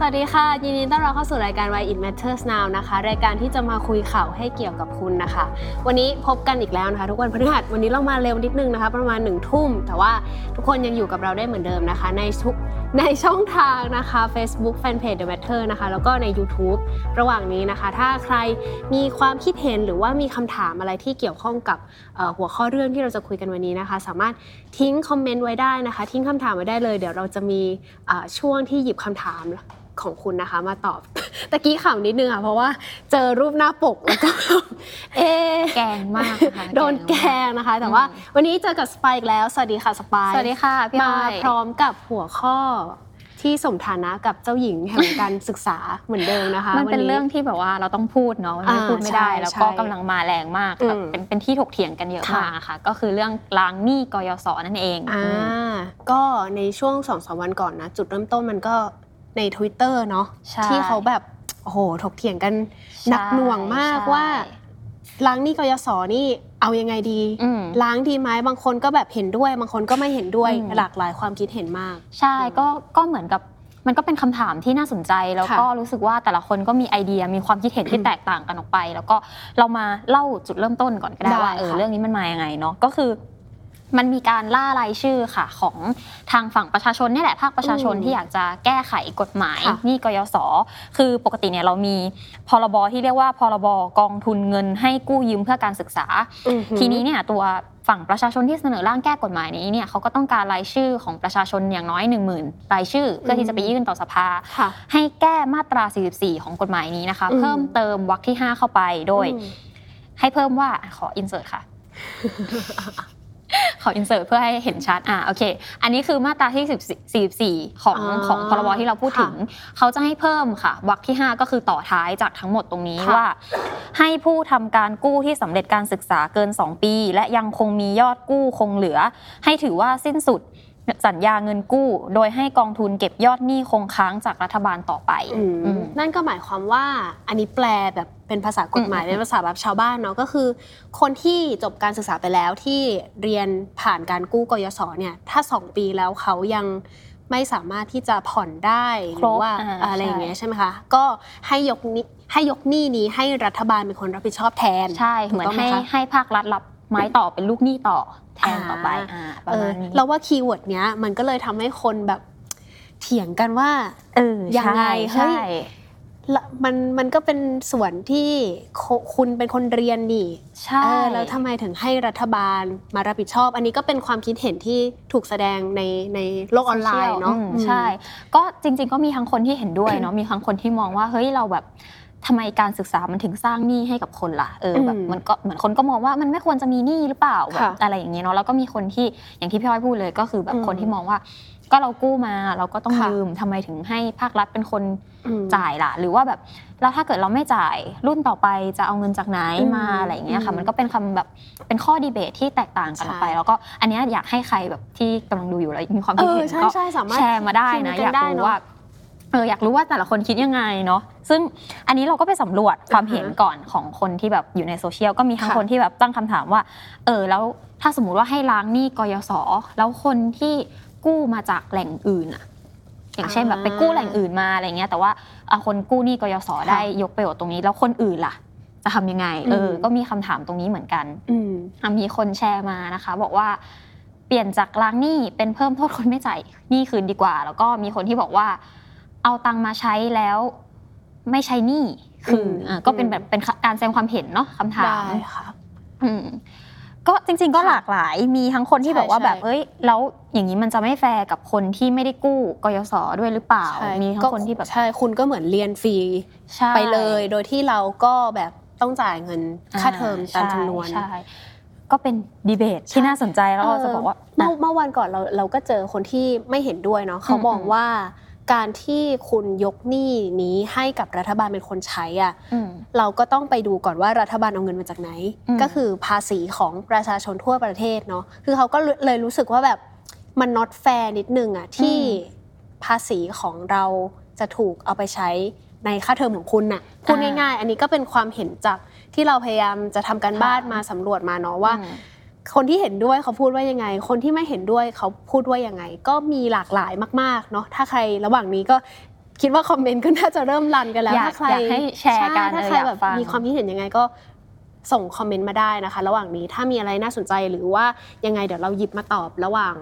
สวัสดีค่ะ ยินดีต้อนรับเข้าสู่รายการ Why It Matters Now นะคะ รายการที่จะมาคุยข่าวให้เกี่ยวกับคุณนะคะ วันนี้พบกันอีกแล้วนะคะ ทุกวันพฤหัสวันนี้เรามาเร็วนิดนึงนะคะ ประมาณหนึ่งทุ่ม แต่ว่าทุกคนยังอยู่กับเราได้เหมือนเดิมนะคะ ในทุกในช่องทางนะคะ Facebook Fanpage The Matter นะคะ แล้วก็ใน YouTube ระหว่างนี้นะคะ ถ้าใครมีความคิดเห็นหรือว่ามีคำถามอะไรที่เกี่ยวข้องกับหัวข้อเรื่องที่เราจะคุยกันวันนี้นะคะ สามารถทิ้งคอมเมนต์ไว้ได้นะคะ ทิ้งคำถามไว้ได้เลย เดี๋ยวเราจะมีช่วงที่หยิบคำถาม ของคุณนะคะ มาตอบตะกี้ข่าวนิดนึงค่ะ เพราะว่าเจอรูปหน้าปกแล้วก็ เอะแกงมากค่ะโดนแกล้งนะคะ แต่ว่าอืมวันนี้เจอกับสปายอีกแล้ว สวัสดีค่ะสปายสวัสดีค่ะพี่มาอ้อยพร้อมกับหัวข้อที่สมฐานะกับเจ้าหญิงแห่งการศึกษาเหมือนเดิมนะคะมันเป็นวั เรื่องที่แบบว่าเราต้องพูดเนาะมันไม่อ่าพูดไม่ได้ ใช่แล้วก็ใช่กำลังมาแรงมากอืมแบบเป็นเป็นที่ถกเถียงกันเยอะค่ะ มากค่ะ ก็คือเรื่องล้างหนี้กยศนั่นเองอ่าอืมก็ในช่วงสองสามวันก่อนนะ จุดเริ่มต้นมันก็ ใน Twitter เนาะใช่ที่เขาแบบโอ้โหถกเถียงกันใช่หนักหน่วงมากใช่ว่า ล้างหนี้กยศนี่เอายังไงดีอืมล้างดีไหมบางคนก็แบบเห็นด้วย บางคนก็ไม่เห็นด้วยอืมหลากหลายความคิดเห็นมาก ใช่ก็ก็เหมือนกับมันก็เป็นคำถามที่น่าสนใจแล้วค่ะก็รู้สึกว่าแต่ละคนก็มีไอเดียมีความคิดเห็นที่แตกต่างกันออกไป แล้วก็เรามาเล่าจุดเริ่มต้นก่อนก็ได้ได้ว่าเออค่ะเรื่องนี้มันมายังไงเนาะก็คือ มันมีการล่ารายชื่อค่ะของทางฝั่งประชาชนนี่แหละภาคประชาชนอืมที่อยากจะแก้ไขกฎหมายค่ะหนี่กยศคือปกติเนี่ยเรามีพรบที่เรียกว่าพรบกองทุนเงินให้กู้ยืมเพื่อการศึกษาอือหือทีนี้เนี่ยตัวฝั่งประชาชนที่เสนอร่างแก้กฎหมายนี้เนี่ยเขาก็ต้องการรายชื่อของประชาชนอย่างน้อย 1 0,000 รายชื่อ เพื่อที่จะไปยื่นต่อสภาค่ะให้แก้มาตรา 44 ของกฎหมายนี้นะคะอืมเพิ่มเติมวรรคที่ 5 เข้าไปโดยอืมให้เพิ่มว่าขออินเสิร์ตค่ะ ขออินเสิร์ตเพื่อให้เห็นชัดอ่าโอเค อันนี้คือมาตราที่ 44 ของอ่าของพรบที่เราพูดถึง เขาจะให้เพิ่มค่ะวรรคที่ 5 ก็คือต่อท้ายจากทั้งหมดตรงนี้ค่ะว่า ให้ผู้ทำการกู้ที่สำเร็จการศึกษาเกิน 2 ปี และยังคงมียอดกู้คงเหลือ ให้ถือว่าสิ้นสุด สัญญาเงินกู้ โดยให้กองทุนเก็บยอดหนี้คงค้างจากรัฐบาลต่อไปอืมอืมนั่นก็หมายความว่าอันนี้แปลแบบเป็นภาษากฎหมายอืมเป็นภาษาแบบชาวบ้านเนาะก็คือ คนที่จบการศึกษาไปแล้วที่เรียนผ่านการกู้กยศเนี่ยถ้า 2 ปีแล้วเขายังไม่สามารถที่จะผ่อนได้หครรืบอว่าอ่าอะไรอย่างเงี้ยใช่ใช่ไหมคะก็ให้ยกนี้ให้ยกหนี้นี้ให้รัฐบาลเป็นคนรับผิดชอบแทน ใช่ถูเหกมือนต้องไหมให้คะให้ภาครัฐรับ ไม้ต่อเป็นลูกหนี้ต่อแทนต่อไปอ่าอ่าประเอมาอณนี้เราว่าคีย์เวิร์ดเนี้ยมันก็เลยทำให้คนแบบเถียงกันว่าเออยังไงเฮ้ใช่ยละมันมันก็เป็นส่วนที่โคคุณเป็นคนเรียนนี่ใช่เออแล้วทำไมถึงให้รัฐบาลมารับผิดชอบ อันนี้ก็เป็นความคิดเห็นที่ถูกแสดงในในโลกออนไลน์เนาะอืมอืมใช่ ก็จริง ๆ ก็มีทั้งคนที่เห็นด้วยเนาะมีทั้งคนที่มองว่าเฮ้ยเราแบบ ทำไมการศึกษามันถึงสร้างหนี้ให้กับคนล่ะเออแบบอืมมันก็เหมือนคนก็มองว่ามันไม่ควรจะมีหนี้หรือเปล่าแบบค่ะอะไรอย่างเงี้ยเนาะแล้วก็มีคนที่อย่างที่พี่อ้อยพูดเลยก็คือแบบอืมคนที่มองว่า ก็เรากู้มาเราก็ต้องค่ะยืมทำไมถึงให้ภาครัฐเป็นคนอืมจ่ายล่ะ หรือว่าแบบแล้วถ้าเกิดเราไม่จ่ายรุ่นต่อไปจะเอาเงินจากไหนอืมมาอะไรอย่างเงี้ยค่ะอืมมันก็เป็นคำแบบเป็นข้อดีเบตที่แตกต่างกันออกไปใช่แล้วก็อันเนี้ยอยากให้ใครแบบที่กำลังดูอยู่แล้วมีความเอคิดอเห็นใช่ก็ใช่สามารถแชร์มาได้นะพิอมพ์ยากได้รู้เนะว่า เอออยากรู้ว่าแต่ละคนคิดยังไงเนาะซึ่งอันนี้เราก็ไปสำรวจความเห็นอ่าฮะก่อนของคนที่แบบอยู่ในโซเชียลก็มีทั้งค่ะคนที่แบบตั้งคำถามว่า เออแล้วถ้าสมมุติว่าให้ล้างหนี้กยศแล้วคนที่กู้มาจากแหล่งอื่นอะอย่างเช่นแบบไปกู้แหล่งอื่นมาอะไรเงี้ยแต่ว่าอะคนกู้หนี้กยศได้ยกประโยชน์ตรงนี้ แล้วคนอื่นล่ะ จะทำยังไงเอออืมก็มีคำถามตรงนี้เหมือนกันอืมอะมีคนแชร์มานะคะ บอกว่าเปลี่ยนจากล้างหนี้เป็นเพิ่มโทษคนไม่จ่ายหนี้คืนดีกว่า แล้วก็มีคนที่บอกว่า เอาตังค์มาใช้แล้ว ไม่ใช้หนี้คือมอะก็เป็นอืมแบบเป็นการแสดงความเห็นเนาะคำถามได้ค่ะอืมก็จริง ๆ ก็ค่ะหลากหลายมีทั้งคนที่ใช่บอกว่าใช่แบบเอ้ยแล้วอย่างนี้มันจะไม่แฟร์กับคนที่ไม่ได้กู้กยศด้วยหรือเปล่าใช่มีทั้งคนที่แบบใช่คุณก็เหมือนเรียนฟรีใช่ไปเลย โดยที่เราก็แบบต้องจ่ายเงินค่าเทอมตามจำนวนใช่ใช่ก็เป็นดีเบตที่น่าสนใจแล้วเราจะบอกว่าเมื่อเมื่อวันก่อนเราเราก็เจอคนที่ไม่เห็นด้วยเนาะเขามองอืมว่า การที่คุณยกหนี้นี้ให้กับรัฐบาลเป็นคนใช้อะอืมเราก็ต้องไปดูก่อนว่ารัฐบาลเอาเงินมาจากไหนอืมก็คือภาษีของประชาชนทั่วประเทศเนาะคือเขาก็เลยรู้สึกว่าแบบมัน not fair นิดนึงอะที่ภาษีของเราจะถูกเอาไปใช้ในค่าเทอมของคุณน่ะพูดอ่าง่าย ๆ อันนี้ก็เป็นความเห็นจากที่เราพยายามจะทำการบ้านค่ะมาสำรวจมาเนาะว่าอืม คนที่เห็นด้วยเขาพูดว่ายังไง คนที่ไม่เห็นด้วยเขาพูดว่ายังไง ก็มีหลากหลายมากๆเนาะถ้าใครระหว่างนี้ก็คิดว่าคอมเมนต์ก็น่าจะเริ่มรันกันแล้วอยากถ้าใครอยากให้แชร์กันใถ้าเออใครอยากแบบฟังมีความคิดเห็นยังไงก็ส่งคอมเมนต์มาได้นะคะ ระหว่างนี้ถ้ามีอะไรน่าสนใจหรือว่ายังไงเดี๋ยวเราหยิบมาตอบระหว่าง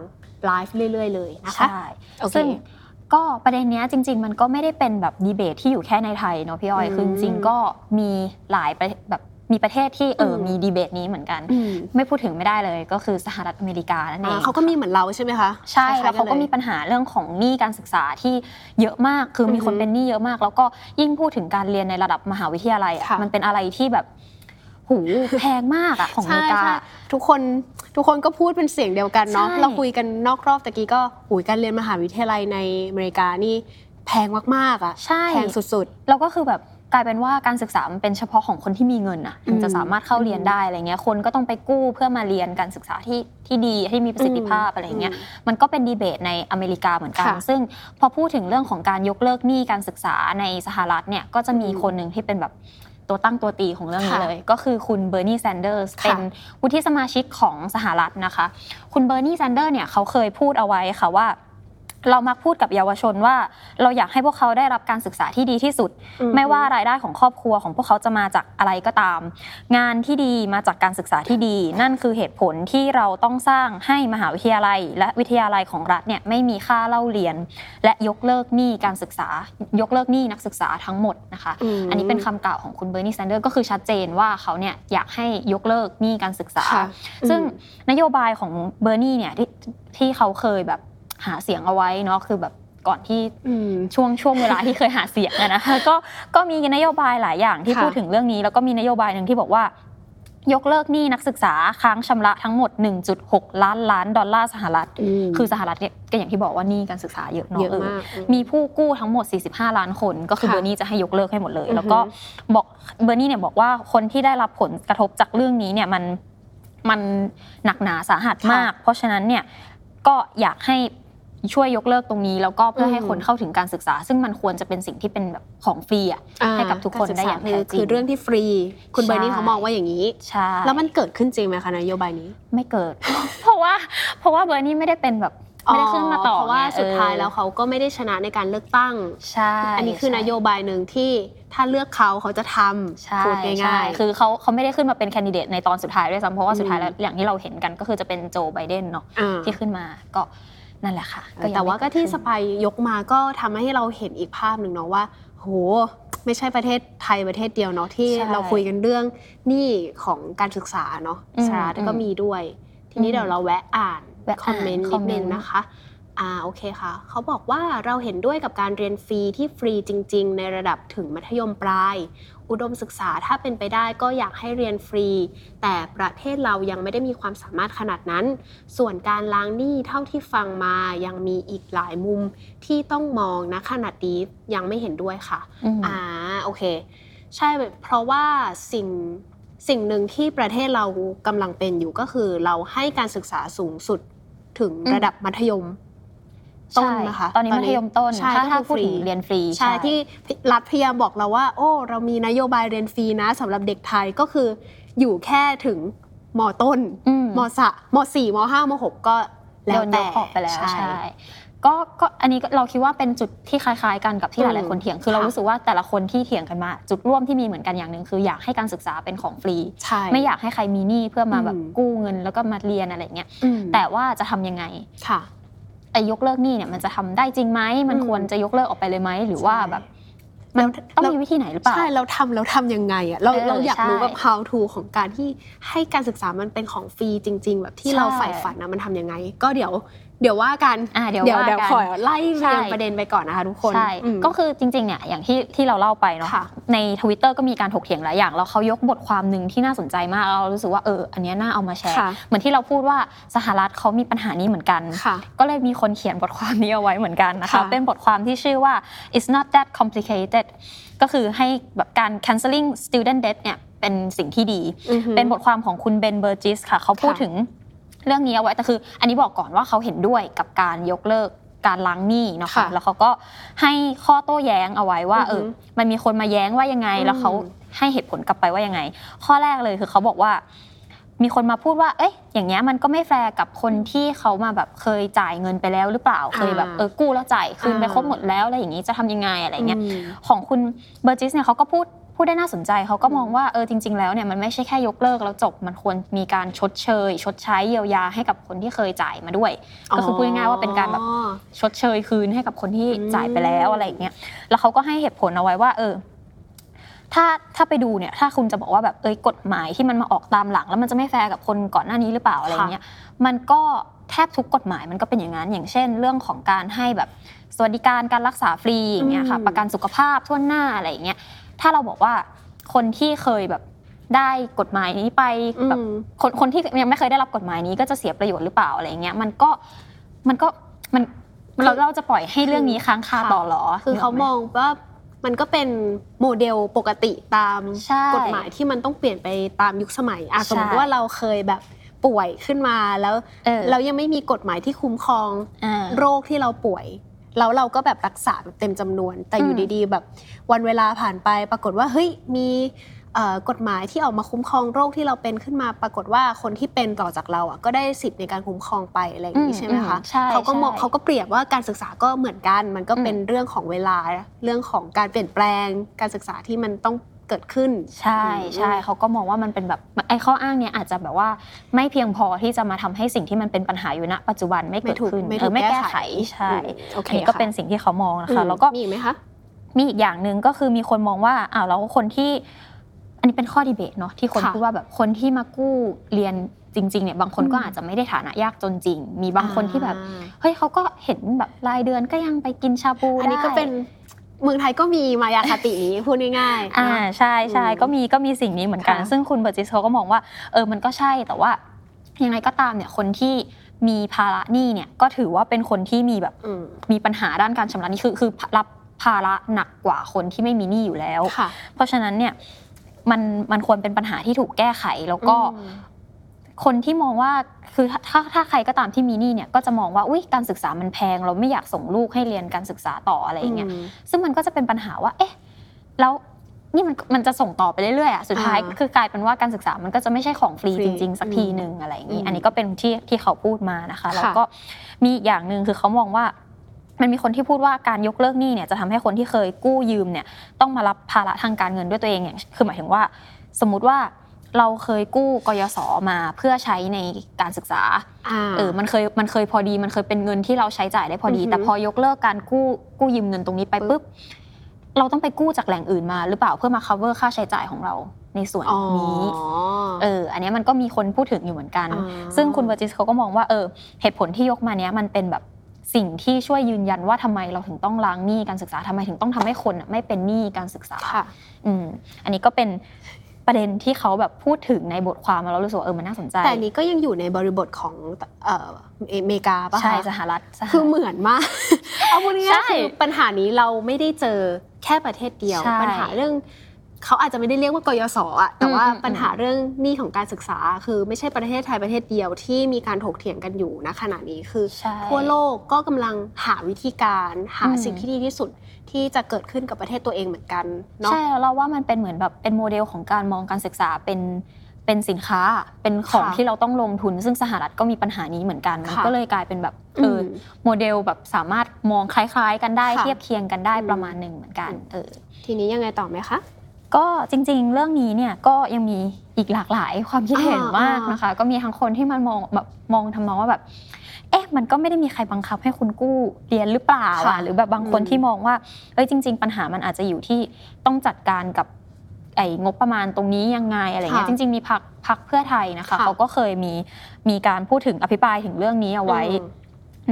ไลฟ์เรื่อย ๆ เลยนะคะใช่โอเคซึ่งก็ประเด็นเนี้ยจริง ๆ มันก็ไม่ได้เป็นแบบดีเบตที่อยู่แค่ในไทยเนาะพี่อ้อยอืมคือจริงๆก็มีหลายประแบบ มีประเทศที่เอออมมีดีเบตนี้เหมือนกันอืมไม่พูดถึงไม่ได้เลยก็คือสหรัฐอเมริกานั่นเออ่างเขาก็มีเหมือนเราใช่ไหมคะใช่คล้ยๆแล้วเขาก็นลยมีปัญหาเรื่องของหนี้การศึกษาที่เยอะมากคือมีคนอือฮึเป็นหนี้เยอะมาก แล้วก็ยิ่งพูดถึงการเรียนในระดับมหาวิทยาลัยอะค่ะมันเป็นอะไรที่แบบหูแพงมากอะของอเมใช่ริกาใช่ทุกคนทุกคนก็พูดเป็นเสียงเดียวกันเนาะใช่เราคุยกันนอกรอบตะกี้ก็หูยการเรียนมหาวิทยาลัยในอเมริกานี่แพงมากๆอะใช่แพงสุดแล้วก็คือแบบ กลายเป็นว่าการศึกษามันเป็นเฉพาะของคนที่มีเงินอะถึงจะอืมสามารถเข้าเรียนได้อะไรเงี้ยคนก็ต้องไปกู้เพื่อมาเรียนการศึกษาที่ที่ดีที่มีประสิทธิภาพอะไรเงี้ยอืมมันก็เป็นดีเบตในอเมริกาเหมือนกันค่ะซึ่งพอพูดถึงเรื่องของการยกเลิกหนี้การศึกษาในสหรัฐเนี่ยก็จะมีอืมคนหนึ่งที่เป็นแบบตัวตั้งตัวตีของเรื่องนี้ค่ะเลย ก็คือคุณเบอร์นีแซนเดอร์สค่ะเป็นวุฒิสมาชิกของสหรัฐนะคะ คุณเบอร์นีแซนเดอร์เนี่ยเขาเคยพูดเอาไว้ค่ะว่า เรามักพูดกับเยาวชนว่า เราอยากให้พวกเขาได้รับการศึกษาที่ดีที่สุดอืมไม่ว่ารายได้ของครอบครัวของพวกเขาจะมาจากอะไรก็ตาม งานที่ดีมาจากการศึกษาที่ดี นั่นคือเหตุผลที่เราต้องสร้างให้มหาวิทยาลัย และวิทยาลัยของรัฐเนี่ยไม่มีค่าเล่าเรียน และยกเลิกหนี้การศึกษา ยกเลิกหนี้นักศึกษาทั้งหมดนะคะมอันนี้เป็นคำกล่าวของคุณเบอร์นีแซนเดอร์ก็คือชัดเจนว่าเขาเนี่ยอยากให้ยกเลิกหนี้การศึกษาค่ะซึ่งอืมนโยบายของเบอร์นีเนี่ยที่ที่เขาเคยแบบ หาเสียงเอาไว้เนาะคือแบบก่อนที่อืมช่วงช่วงเวลาที่เคยหาเสียงอะนะคะก็ก็มีนโยบายหลายอย่างที่ค่ะพูดถึงเรื่องนี้ แล้วก็มีนโยบายหนึ่งที่บอกว่ายกเลิกหนี้นักศึกษาค้างชำระทั้งหมด 1.6 ล้านล้านดอลลาร์สหรัฐมคือสหรัฐเนี่ยก็อย่างที่บอกว่าหนี้การศึกษาเยอะเนาะเยอะเออมากมีผู้กู้ทั้งหมด 45 ล้านคน ก็คือค่ะเบอร์นี่จะให้ยกเลิกให้หมดเลยอือฮึแล้วก็บอกเบอร์นี่เนี่ยบอกว่าคนที่ได้รับผลกระทบจากเรื่องนี้เนี่ยมันมันหนักหนาสาหัสมาก เพราะฉะนั้นเนี่ยก็อยากให้ ช่วยยกเลิกตรงนี้ แล้วก็เพื่อให้คนเข้าถึงการศึกษา ซึ่งมันควรจะเป็นสิ่งที่เป็นแบบของฟรีอะอ่าให้กับทุกคนได้อย่างแท้จริงคือคือเรื่องที่ฟรี คุณใช่เบอร์นี่เขามองว่าอย่างนี้ใช่แล้วมันเกิดขึ้นจริงไหมคะนโยบายนี้ไม่เกิด เพราะว่าเพราะว่าเบอร์นี่ไม่ได้เป็นแบบไม่ได้ขึ้นมาต่อเพราะว่าไงสุดท้ายเออแล้วเขาก็ไม่ได้ชนะในการเลือกตั้ง ใช่ อันนี้คือนโยบายหนึ่งที่ถ้าเลือกเขาเขาจะทใช่ำพูดใช่ง่ายคือเขาเขาไม่ได้ขึ้นมาเป็นแคนดิเดตในตอนสุดท้ายด้วยซ้ำเพราะว่าอืมสุดท้ายแล้วอย่างที่เราเห็นกันก็คือจะเป็นโจไบเดนเนาะอ่าที่ขึ้นมาก็ นั่นแหละค่ะยังแต่ว่าไม่ก็ที่เดสขึ้นปายยกมาก็ทำให้เราเห็นอีกภาพหนึ่งเนาะว่า โหไม่ใช่ประเทศไทยประเทศเดียวเนาะที่ใช่เราคุยกันเรื่องหนี้ของการศึกษาเนาะอืมสหรัฐก็อืมมีด้วย ทีนี้อืมเดี๋ยวเราแวะอ่านแวะคอมเมนต์อ่านนิดนึงคอมเมนต์นะคะ อ่าโอเคค่ะ เขาบอกว่าเราเห็นด้วยกับการเรียนฟรีที่ฟรีจริง ๆ ในระดับถึงมัธยมปลาย อุดมศึกษาถ้าเป็นไปได้ก็อยากให้เรียนฟรี แต่ประเทศเรายังไม่ได้มีความสามารถขนาดนั้น ส่วนการล้างหนี้เท่าที่ฟังมายังมีอีกหลายมุมที่ต้องมองนะขนาดนี้ยังไม่เห็นด้วยค่ะอืมอ่าโอเค ใช่เพราะว่าสิ่งสิ่งหนึ่งที่ประเทศเรากำลังเป็นอยู่ก็คือ เราให้การศึกษาสูงสุดถึงอืมระดับมัธยม ต้นใช่นะคะ ตอนนี้มัธยมต้นใช่ถ้าก็ถ้าคือพูดถึงฟรีเรียนฟรี ใช่ที่รัฐพยายามบอกเราว่า โอ้ เรามีนโยบายเรียนฟรีนะสำหรับเด็กไทยก็คืออยู่แค่ถึงมต้นอืมมสะมสี่มห้ามหกก็แล้โดวนยแต่กออกไปแล้วใช่ใช่ก็ก็อันนี้ก็เราคิดว่าเป็นจุดที่คล้าย ๆ กันกับที่อืหมลายๆคนเถียงคือเราค่ะรู้สึกว่าแต่ละคนที่เถียงกันมา จุดร่วมที่มีเหมือนกันอย่างหนึ่งคืออยากให้การศึกษาเป็นของฟรีใช่ไม่อยากให้ใครมีหนี้เพื่อมาแบบอืมกู้เงินแล้วก็มาเรียนอะไรเงี้ยอืมแต่ว่าจะทำยังไงค่ะ ไอ้ยกเลิกหนี้เนี่ยมันจะทำได้จริงไหมมันอืมควรจะยกเลิกออกไปเลยไหมหรือว่าใช่แบบมันแล้วต้องแล้วมีวิธีไหนหรือเปล่า ใช่ เราทำเราทำยังไงอะเราเออเราอยากรู้ใช่แบบ how to ของการที่ให้การศึกษามันเป็นของฟรีจริง ๆ แบบที่ใช่เราใฝ่ฝันนะมันทำยังไง ก็เดี๋ยว เดี๋ยวว่ากันอ่าเดี๋ยวเดี๋ยวว่าเดี๋ยวกันขอไล่เรียงใช่ประเด็นไปก่อนนะคะทุกคนใช่อืมก็คือจริงๆเนี่ยอย่างที่ที่เราเล่าไปเนาะค่ะในทวิตเตอร์ก็มีการถกเถียงหลายอย่างแล้วเขายกบทความหนึ่งที่น่าสนใจมากแล้วเรารู้สึกว่าเอออันเนี้ยน่าเอามาแชร์ค่ะเหมือนที่เราพูดว่าสหรัฐเขามีปัญหานี้เหมือนกันค่ะก็เลยมีคนเขียนบทความนี้เอาไว้เหมือนกันนะคะค่ะเป็นบทความที่ชื่อว่า it's not that complicated ก็คือให้แบบการ canceling student debt เนี่ยเป็นสิ่งที่ดีอือฮึเป็นบทความของคุณเบนเบอร์จิสค่ะเขาพูดค่ะถึง เรื่องนี้เอาไว้แต่คือ อันนี้บอกก่อนว่าเขาเห็นด้วยกับการยกเลิกการล้างหนี้เนาะค่ะค่ะแล้วเขาก็ให้ข้อโต้แย้งเอาไว้ว่า อือเอหืออมันมีคนมาแย้งว่ายังไง อืม แล้วเขาให้เหตุผลกลับไปว่ายังไง ข้อแรกเลยคือเขาบอกว่า มีคนมาพูดว่า เอ้ยอย่างเงี้ยมันก็ไม่แฟร์กับคนที่เขามาแบบเคยจ่ายเงินไปแล้วหรือเปล่าเคยแบบเออกู้แล้วจ่ายคืนไปอ่าครบหมดแล้วอะไรอย่างงี้จะทำยังไงอะไรเงี้ย อืม ของคุณเบอร์นีเนี่ยเขาก็พูด พูดได้น่าสนใจเขาก็มองว่าเออจริง ๆ แล้วเนี่ยมันไม่ใช่แค่ยกเลิกแล้วจบมันควรมีการชดเชย ชดใช้เยียวยาให้กับคนที่เคยจ่ายมาด้วย ก็คือพูดง่ายๆว่าเป็นการแบบชดเชยคืนให้กับคนที่อืมจ่ายไปแล้วอะไรอย่างเงี้ยแล้วเขาก็ให้เหตุผลเอาไว้ว่า เออถ้าถ้าไปดูเนี่ยถ้าคุณจะบอกว่าแบบเอ้ยกฎหมายที่มันมาออกตามหลัง แล้วมันจะไม่แฟร์กับคนก่อนหน้านี้หรือเปล่าอะไรอย่างเงี้ยมันก็แทบทุกกฎหมายมันก็เป็นอย่างนั้น อย่างเช่น เรื่องของการให้แบบสวัสดิการการรักษาฟรีอย่างเงี้ยค่ะอืมประกันสุขภาพทั่วหน้าอะไรอย่างเงี้ย ถ้าเราบอกว่าคนที่เคยแบบได้กฎหมายนี้ไปแบบอืมคนคนที่ยังไม่เคยได้รับกฎหมายนี้ก็จะเสียประโยชน์หรือเปล่าอะไรอย่างเงี้ยมันก็มันก็มันเราเราจะปล่อยให้เรื่องนี้ค้างคาค่ะต่อเหรอ คือเขานึกกไหมองว่ามันก็เป็นโมเดลปกติตามใช่กฎหมายที่มันต้องเปลี่ยนไปตามยุคสมัยอะใช่สมมติว่าเราเคยแบบป่วยขึ้นมาแล้วเออเรายังไม่มีกฎหมายที่คุ้มครองอ่าโรคที่เราป่วย แล้วเราก็แบบรักษาแบบเต็มจำนวน แต่อยู่อืมดีๆ แบบวันเวลาผ่านไปปรากฏว่าเฮ้ยมีเอ่อกฎหมายที่ออกมาคุ้มครองโรคที่เราเป็นขึ้นมาปรากฏว่าคนที่เป็นต่อจากเราอะก็ได้สิทธิ์ในการคุ้มครองไปอะไรอย่างนี้ใช่ไหมคะใช่เขาก็มองใช่เขาก็เปรียบว่าการศึกษาก็เหมือนกัน มันก็เป็นเรื่องของเวลาเรื่องของการเปลี่ยนแปลง การศึกษาที่มันต้อง เกิดขึ้น ใช่ใช่เขาก็มองว่ามันเป็นแบบไอ้ข้ออ้างเนี้ยอาจจะแบบว่าไม่เพียงพอที่จะมาทำให้สิ่งที่มันเป็นปัญหาอยู่ณปัจจุบันไม่ไม่เกิดถูกขึ้นไม่เอถูอกไม่แก้แก้ไขไขใช่อืมโอเคอันนี้ก็ค่ะเป็นสิ่งที่เขามองนะคะอืมแล้วก็มีอีกไหมคะมีอีกอย่างหนึ่งก็คือมีคนมองว่าอ้าวแล้วคนที่ อันนี้เป็นข้อดีเบตเนาะที่คนค่ะพูดว่าแบบคนที่มากู้เรียนจริงๆเนี่ยบางคนก็อืมอาจจะไม่ได้ฐานะยากจนจริง มีบางคนที่แบบอ่าเฮ้ยเขาก็เห็นแบบรายเดือนก็ยังไปกินชาบูอันนี้ก็ได้เป็น เมืองไทยก็มีมายาคตินี้พูดง่ายๆอ่าเนอะใช่ใช่อืมก็มีก็มีสิ่งนี้เหมือนกันค่ะซึ่งคุณเบอร์จิสเขาก็มองว่าเออมันก็ใช่แต่ว่ายังไงก็ตามเนี่ยคนที่มีภาระหนี้เนี่ยก็ถือว่าเป็นคนที่มีแบบอืมมีปัญหาด้านการชำระหนี้คือคือรับภาระหนักกว่าคนที่ไม่มีหนี้อยู่แล้วค่ะเพราะฉะนั้นเนี่ยมันมันควรเป็นปัญหาที่ถูกแก้ไขแล้วก็อืม คนที่มองว่าคือถ้าถ้าถ้าใครก็ตามที่มีหนี้เนี่ยก็จะมองว่าอุ้ยการศึกษามันแพง เราไม่อยากส่งลูกให้เรียนการศึกษาต่ออะไรอย่างเงี้ยอืมซึ่งมันก็จะเป็นปัญหาว่า เอ๊ะ แล้วนี่มันมันจะส่งต่อไปเรื่อยๆอะสุดท้ายอ่าคือกลายเป็นว่าการศึกษามันก็จะไม่ใช่ของฟรีฟรีจริง ๆ สักอืมทีหนึ่งอะไรอย่างนี้อืมอันนี้ก็เป็นที่ที่เขาพูดมานะคะแล้วค่ะก็มีอีกอย่างหนึ่งคือเขามองว่ามันมีคนที่พูดว่าการยกเลิกหนี้เนี่ยจะทำให้คนที่เคยกู้ยืมเนี่ยต้องมารับภาระทางการเงินด้วยตัวเองอย่างคือหมายถึงว่า สมมุติว่า เราเคยกู้กยศมาเพื่อใช้ในการศึกษาอ่าเออมันเคยมันเคยพอดีมันเคยเป็นเงินที่เราใช้จ่ายได้พอดีอือหือแต่พอยกเลิกการกู้กู้ยืมเงินตรงนี้ไปปึ๊บปุ๊บเราต้องไปกู้จากแหล่งอื่นมา หรือเปล่าเพื่อมา cover ค่าใช้จ่ายของเราในส่วนอ๋อนี้เอออันเนี้ยมันก็มีคนพูดถึงอยู่เหมือนกันอ่าซึ่งคุณเวอร์จิสเขาก็มองว่าเออเหตุผลที่ยกมาเนี้ยมันเป็นแบบสิ่งที่ช่วยยืนยันว่าทำไมเราถึงต้องล้างหนี้การศึกษาทำไมถึงต้องทำให้คนอะไม่เป็นหนี้การศึกษาค่ะอืมอันนี้ก็เป็น ประเด็นที่เขาแบบพูดถึงในบทความแล้วเรารู้สึกว่าเออมันน่าสนใจ แต่อันนี้ก็ยังอยู่ในบริบทของเอ่ออเมริกาปะคะใช่สหรัฐสหรัฐคือเหมือนมากเอาพูดใช่ง่ายๆคือปัญหานี้เราไม่ได้เจอแค่ประเทศเดียวใช่ปัญหาเรื่อง เขาอาจจะไม่ได้เรียกว่ากยศอะแต่ว่าอืมอืมปัญหาเรื่องหนี้ของการศึกษา คือไม่ใช่ประเทศไทยประเทศเดียวที่มีการถกเถียงกันอยู่ณขณะนี้คือใช่ทั่วโลกก็กำลังหาวิธีการหาอืมสิ่งที่ดีที่สุดที่จะเกิดขึ้นกับประเทศตัวเองเหมือนกันเนาะใช่แล้วเราว่ามันเป็นเหมือนแบบเป็นโมเดลของการมองการศึกษาเป็นเป็นสินค้าเป็นของค่ะที่เราต้องลงทุน ซึ่งสหรัฐก็มีปัญหานี้เหมือนกันมันค่ะก็เลยกลายเป็นแบบเอออมโมเดลแบบสามารถมองคล้าย ๆ กันได้ค่ะเทียบเคียงกันได้อืมประมาณหนึ่งเหมือนกันอืมเออทีนี้ยังไงต่อไหมคะ ก็จริงๆ เรื่องนี้เนี่ยก็ยังมีอีกหลากหลายความคิดเห็นอ่ามมากนะคะ ก็มีทั้งคนที่มันมองแบบมองทำนองว่าแบบ เอ๊ะมันก็ไม่ได้มีใครบังคับให้คุณกู้เรียนหรือเปล่าค่ะอะหรือแบบบางคนอืมที่มองว่าเอ้ยจริง ๆ ปัญหามันอาจจะอยู่ที่ต้องจัดการกับไอ้งบประมาณตรงนี้ยังไงอะไรเงี้ยค่ะจริง ๆ มีพักพักเพื่อไทยนะคะค่ะเขาก็เคยมีมีการพูดถึงอภิปรายถึงเรื่องนี้เอาไว้อืม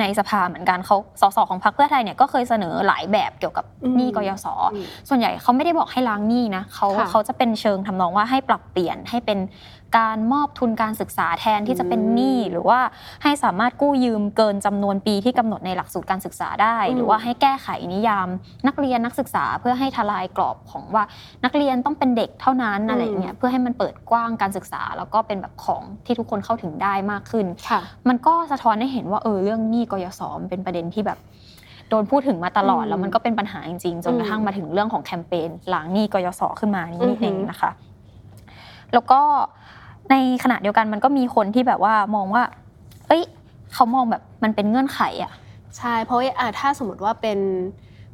ในสภาเหมือนกันเขาสสของพรรคเพื่อไทยเนี่ยก็เคยเสนอหลายแบบเกี่ยวกับอืมหนี้กยศอืมส่วนใหญ่เขาไม่ได้บอกให้ล้างหนี้นะเขาค่ะเขาจะเป็นเชิงทำนองว่าให้ปรับเปลี่ยนให้เป็น การมอบทุนการศึกษาแทนที่จะเป็นหนี้หรือว่าให้สามารถกู้ยืมเกินจำนวนปีที่กำหนดในหลักสูตรการศึกษาได้อืมหรือว่าให้แก้ไขนิยาม นักเรียนนักศึกษาเพื่อให้ทลายกรอบของว่านักเรียนต้องเป็นเด็กเท่านั้นอะไรอย่างเงี้ยเพื่อให้มันเปิดกว้างการศึกษา แล้วก็เป็นแบบของที่ทุกคนเข้าถึงได้มากขึ้นค่ะมันก็สะท้อนให้เห็นว่าเออเรื่องหนี้กยศมันเป็นประเด็นที่แบบโดนพูดถึงมาตลอดอืมแล้วมันก็เป็นปัญหาจริงๆจนกระทั่งอืมมาถึงเรื่องของแคมเปญล้างหนี้กยศขึ้นมานี่อือหืนี่อเองนะคะ แล้วก็ ในขณะเดียวกันมันก็มีคนที่แบบว่ามองว่า เอ้ย เขามองแบบมันเป็นเงื่อนไขอะใช่เพราะว่าอะถ้าสมมติว่าเป็น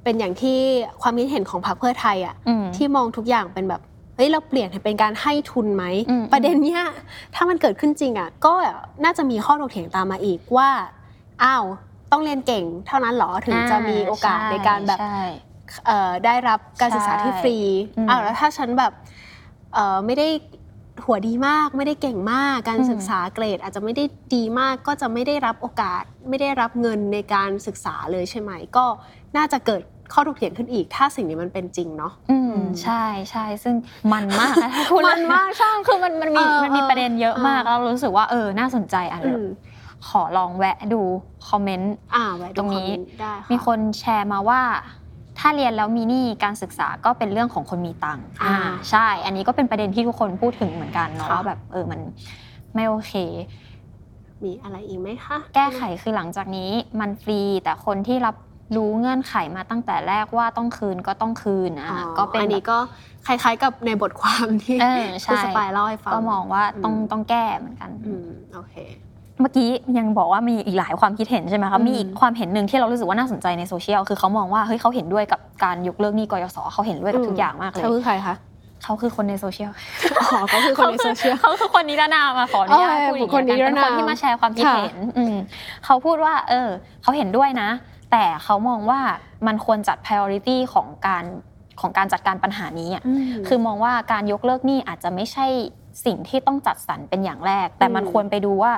เป็นอย่างที่ความคิดเห็นของพรรคเพื่อไทยอะอืมที่มองทุกอย่างเป็นแบบเฮ้ยเราเปลี่ยนให้เป็นการให้ทุนไหมอืมประเด็นเนี้ยถ้ามันเกิดขึ้นจริงอะก็น่าจะมีข้อถกเถียงตามมาอีกว่าอ้าวต้องเรียนเก่งเท่านั้นเหรอถึงจะมีโอกาสในการแบบใช่เอ่อได้รับการศึกษาที่ฟรีอืมอ้าวแล้วถ้าฉันแบบเอ่อไม่ได้ หัวดีมากไม่ได้เก่งมาก การอืมศึกษาเกรดอาจจะไม่ได้ดีมากก็จะไม่ได้รับโอกาส ไม่ได้รับเงินในการศึกษาเลยใช่ไหม ก็น่าจะเกิดข้อถกเถียงขึ้นอีก ถ้าสิ่งนี้มันเป็นจริงเนาะอืมอืมใช่ใช่ซึ่งมันมากนะถ้าพูดมันมากใช่คือมันมันมีเออมันมีประเด็นเยอะเออมากแล้วรู้สึกว่าเออน่าสนใจอะอืมขอลองแวะดูคอมเมนต์อ่าไว้ดูตรงนี้คอมเมต์ได้ะมีคนแชร์มาว่า ถ้าเรียนแล้วมีหนี้การศึกษาก็เป็นเรื่องของคนมีตังค์อ่าใช่ อันนี้ก็เป็นประเด็นที่ทุกคนพูดถึงเหมือนกันเนาะค่ะว่าแบบเออมันไม่โอเค มีอะไรอีกไหมคะ แก้ไขคือหลังจากนี้มันฟรีแต่คนที่รับรู้เงื่อนไขมาตั้งแต่แรกว่าต้องคืนก็ต้องคืนอ๋อะอก็เป็นอันนี้แบบก็คล้าย ๆ กับในบทความที่เออใช่คุณสปายเล่าให้ฟังก็มองว่าต้องอืมต้องแก้เหมือนกันอืมโอเค เมื่อกี้ยังบอกว่ามีอีกหลายความคิดเห็นใช่ไหมคะอืมมีอีกความเห็นหนึ่งที่เรารู้สึกว่าน่าสนใจในโซเชียลคือเขามองว่าเฮ้ยเขาเห็นด้วยกับการยกเลิกหนี้กยศเขาเห็นด้วยกับทุกอย่างมากเลยเขาคือใครคะเขาคือคนในโซเชียลอ๋อเขาคือคนในโซเชียลเขาคือคนนิรนามมาขออนุญาตเออพูดอย่างบุคคลนินี้รเป็นนามคนที่มาแชร์ความคิดค่ะเห็นอืมเขาพูดว่า เออเขาเห็นด้วยนะ แต่เขามองว่ามันควรจัด priority ของการของการจัดการปัญหานี้อะมคือมองว่าการยกเลิกหนี้อาจจะไม่ใช่สิ่งที่ต้องจัดสรรเป็นอย่างแรก แต่มันอืมควรไปดูว่า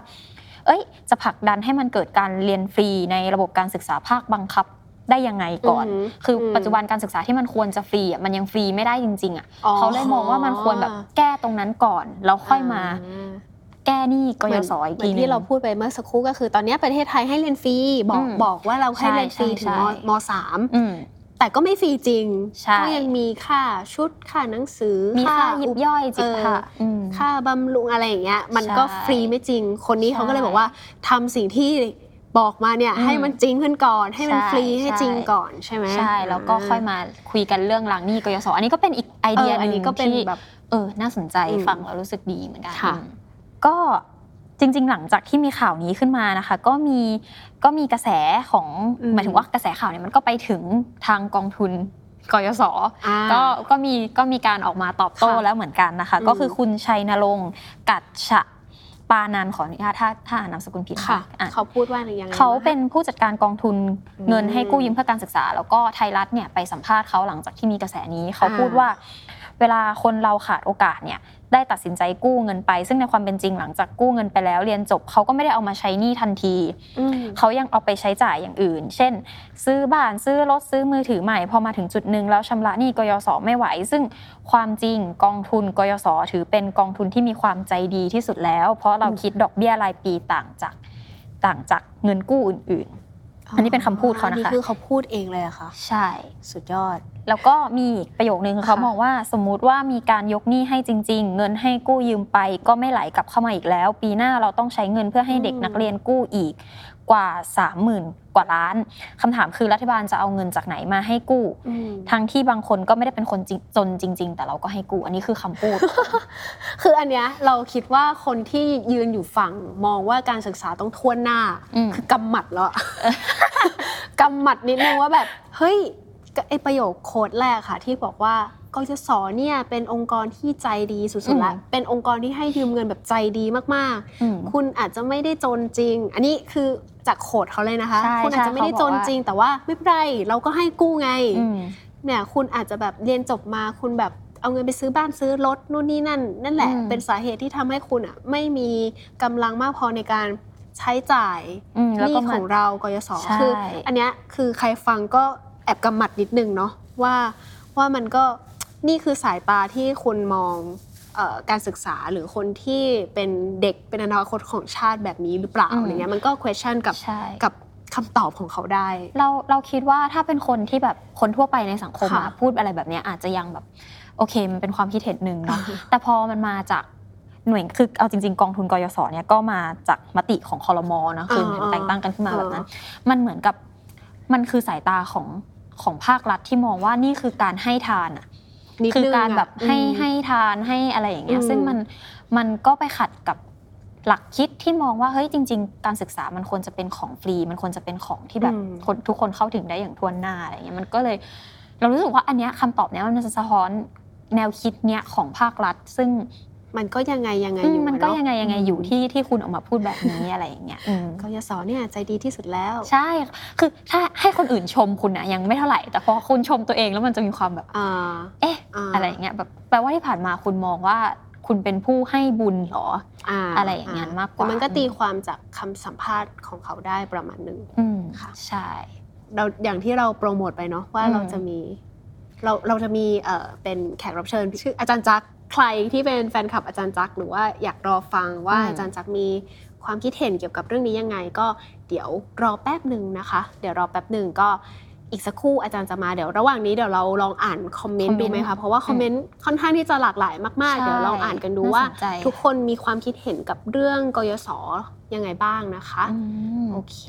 เอ้ย จะผลักดันให้มันเกิดการเรียนฟรีในระบบการศึกษาภาคบังคับได้ยังไงก่อนมคืออมปัจจุบันการศึกษาที่มันควรจะฟรีอะมันยังฟรีไม่ได้จริง ๆอะอ๋อเขาเลยมองว่ามันควรแบบแก้ตรงนั้นก่อนแล้วค่อยมาอ่าแก้หนี้กเหยมือนศอีกเหมืทีอนนึงที่เราพูดไปเมื่อสักครู่ก็คือ ตอนนี้ประเทศไทยให้เรียนฟรีบอกอืมบอกว่าเราให้เรียนฟรีใช่ถึงใช่มมสามอืม แต่ก็ไม่ฟรีจริงใช่ก็ยังมีค่าชุดค่าหนังสือ มีค่ายิบย่อยจิเออค่ะอืมค่าบำรุงอะไรอย่างเงี้ย มันก็ใช่ฟรีไม่จริง คนนี้เขาก็เลยใช่บอกว่าทำสิ่งที่บอกมาเนี่ยอืมให้มันจริงขึ้นก่อน ให้มันใช่ฟรีให้ใช่จริงก่อนใช่ไหมใช่ แล้วก็ค่อยมาคุยกันเรื่องล้างหนี้กยศอันนี้ก็เป็นอีกไอเอเดียอหอันนึ่นี้งก็เป็นที่แบบเออน่าสนใจอืมฟังแล้วรู้สึกดีเหมือนกันค่ะอืมก็ จริง ๆ หลังจากที่มีข่าวนี้ขึ้นมานะคะ ก็มีก็มีกระแสของอืมหมายถึงว่ากระแสข่าวเนี่ยมันก็ไปถึงทางกองทุนกยศอ่าก็ก็มีก็มีการออกมาตอบโต้ค่ะแล้วเหมือนกันนะคะอืมก็คือคุณชัยนรงค์กัดฉะปานันขออนุญาตถ้าถ้าอ่านนามสกุลผิดค่ะอะเขาพูดว่าอะไรยังไงเขาบ้งคะเป็นผู้จัดการกองทุนอืมเงินให้กู้ยืมเพื่อการศึกษา แล้วก็ไทยรัฐเนี่ยไปสัมภาษณ์เขาหลังจากที่มีกระแสนี้เขาอ่าพูดว่า เวลาคนเราขาดโอกาสเนี่ย ได้ตัดสินใจกู้เงินไป ซึ่งในความเป็นจริงหลังจากกู้เงินไปแล้วเรียนจบเขาก็ไม่ได้เอามาใช้หนี้ทันทีอืมเขายังเอาไปใช้จ่ายอย่างอื่น เช่น ซื้อบ้านซื้อรถซื้อมือถือใหม่พอมาถึงจุดหนึ่งแล้วชำระหนี้กยศไม่ไหว ซึ่งความจริงกองทุนกยศถือเป็นกองทุนที่มีความใจดีที่สุดแล้ว เพราะเราคิดดอกเบี้ยรายปีต่างจากต่างจากเงินกู้อื่นอันนี้เป็นคำพูดเขานะคะอันี้คือเขาพูดเองเลยอะค่ะๆใช่สุดยอด แล้วก็มีอีกประโยคนึงค่ะเขาบอกว่าสมมุติว่ามีการยกหนี้ให้จริง ๆ เงินให้กู้ยืมไป ก็ไม่ไหลกลับเข้ามาอีกแล้ว ปีหน้าเราต้องใช้เงินเพื่อให้เด็กนักเรียนกู้อีกกว่า 30,000 กว่าล้านคำถามคือรัฐบาลจะเอาเงินจากไหนมาให้กู้อืมทั้งที่บางคนก็ไม่ได้เป็นคนจริงจนจริง ๆ แต่เราก็ให้กู้อันนี้คือคำพูด คืออันเนี้ยเราคิดว่าคนที่ยืนอยู่ฝั่งมองว่าการศึกษาต้องทวนหน้าอืมคือกำหมัดแล้วอะกำหมัดนิดนึงว่าแบบ เฮ้ย ไอประโยคโค้ดแรกค่ะ ที่บอกว่ากยศเนี่ยเป็นองค์กรที่ใจดีสุดๆแล้วอืมเป็นองค์กรที่ให้ยืมเงินแบบใจดีมากอืมๆคุณอาจจะไม่ได้จนจริง อันนี้คือจากโคดเขาเลยนะคะใช่คุณอาจจะไม่ได้จนจริง แต่ว่าไม่เป็นไรเราก็ให้กู้ไงอืมเนี่ยคุณอาจจะแบบเรียนจบมาคุณแบบเอาเงินไปซื้อบ้านซื้อรถนู่นนี่นั่น นั่นแหละอืมเป็นสาเหตุที่ทำให้คุณอะไม่มีกำลังมากพอในการใช้จ่ายอืมหแล้วนี้ก็ขมาองเรากยศใช่คือ อันเนี้ยคือใครฟังก็ แอบกำหมัดนิดนึงเนาะว่าว่ามันก็นี่คือสายตาที่คนมองเอ่อการศึกษาหรือคนที่เป็นเด็กเป็นอนาคตของชาติแบบนี้หรือเปล่าอืมอะไรเงี้ยมันก็ question กับใช่กับคำตอบของเขาได้ เราเราคิดว่าถ้าเป็นคนที่แบบคนทั่วไปในสังคมค่ะอะพูดอะไรแบบเนี้ยอาจจะยังแบบโอเคมันเป็นความคิดเห็นหนึ่งเนาะแต่พอมันมาจากหน่วยคือเอาจริง ๆ กองทุนกยศเนี่ยก็มาจากมติของคอรมอนะคืออ่าแต่งตั้งกันขึ้นมาอ่าแบบนั้น มันเหมือนกับมันคือสายตาของ ของภาครัฐที่มองว่านี่คือการให้ทานอะนิดคือนึงการแบบะให้อืมให้ทานให้อะไรอย่างเงี้ยอืมซึ่งมันมันก็ไปขัดกับหลักคิดที่มองว่าเฮ้ยจริง ๆ การศึกษามันควรจะเป็นของฟรี มันควรจะเป็นของที่แบบอืมคนทุกคนเข้าถึงได้อย่างทั่วหน้าอะไรเงี้ยมันก็เลย เรารู้สึกว่าอันเนี้ยคำตอบเนี้ยมันจะสะท้อนแนวคิดเนี้ยของภาครัฐ ซึ่ง มันก็ยังไงยังไงอือมยู่มันก็อะเาะยังไงยังไงอยู่ที่ที่คุณออกมาพูดแบบนี้อะไรอย่างเงี้ยอืมกยศเนี่ยใจดีที่สุดแล้ว ใช่คือถ้าให้คนอื่นชมคุณนะยังไม่เท่าไหร่ แต่พอคุณชมตัวเองแล้วมันจะมีความแบบอ่าเอ๊ะอ่าอะไรอย่างเงี้ยแบบแปลว่าที่ผ่านมาคุณมองว่าคุณเป็นผู้ให้บุญเหรออ่าอะไรอย่างนั้นมากกว่าแต่มันก็ตีความจากคำสัมภาษณ์ของเขาได้ประมาณหนึ่งอืมค่ะใช่เราอย่างที่เราโปรโมทไปเนาะว่าอืมเราจะมี เราเราจะมีเอ่อเป็นแขกรับเชิญชื่ออาจารย์จักร ใครที่เป็นแฟนคลับอาจารย์จักรหรือว่าอยากรอฟังว่าอาจารย์จักรมีความคิดเห็นเกี่ยวกับเรื่องนี้ยังไง ก็เดี๋ยวรอแป๊บหนึ่งนะคะ เดี๋ยวรอแป๊บหนึ่งก็อีกสักครู่อาจารย์จะมาเดี๋ยวระหว่างนี้เดี๋ยวเราลองอ่านคอมเมนต์ดูไหมคะเพราะว่าคอมเมนต์ค่อนข้างที่จะหลากหลายมากๆใช่เดี๋ยวลองอ่านกันดูว่าน่สนใจทุกคนมีความคิดเห็นกับเรื่องกยศยังไงบ้างนะคะอืมโอเค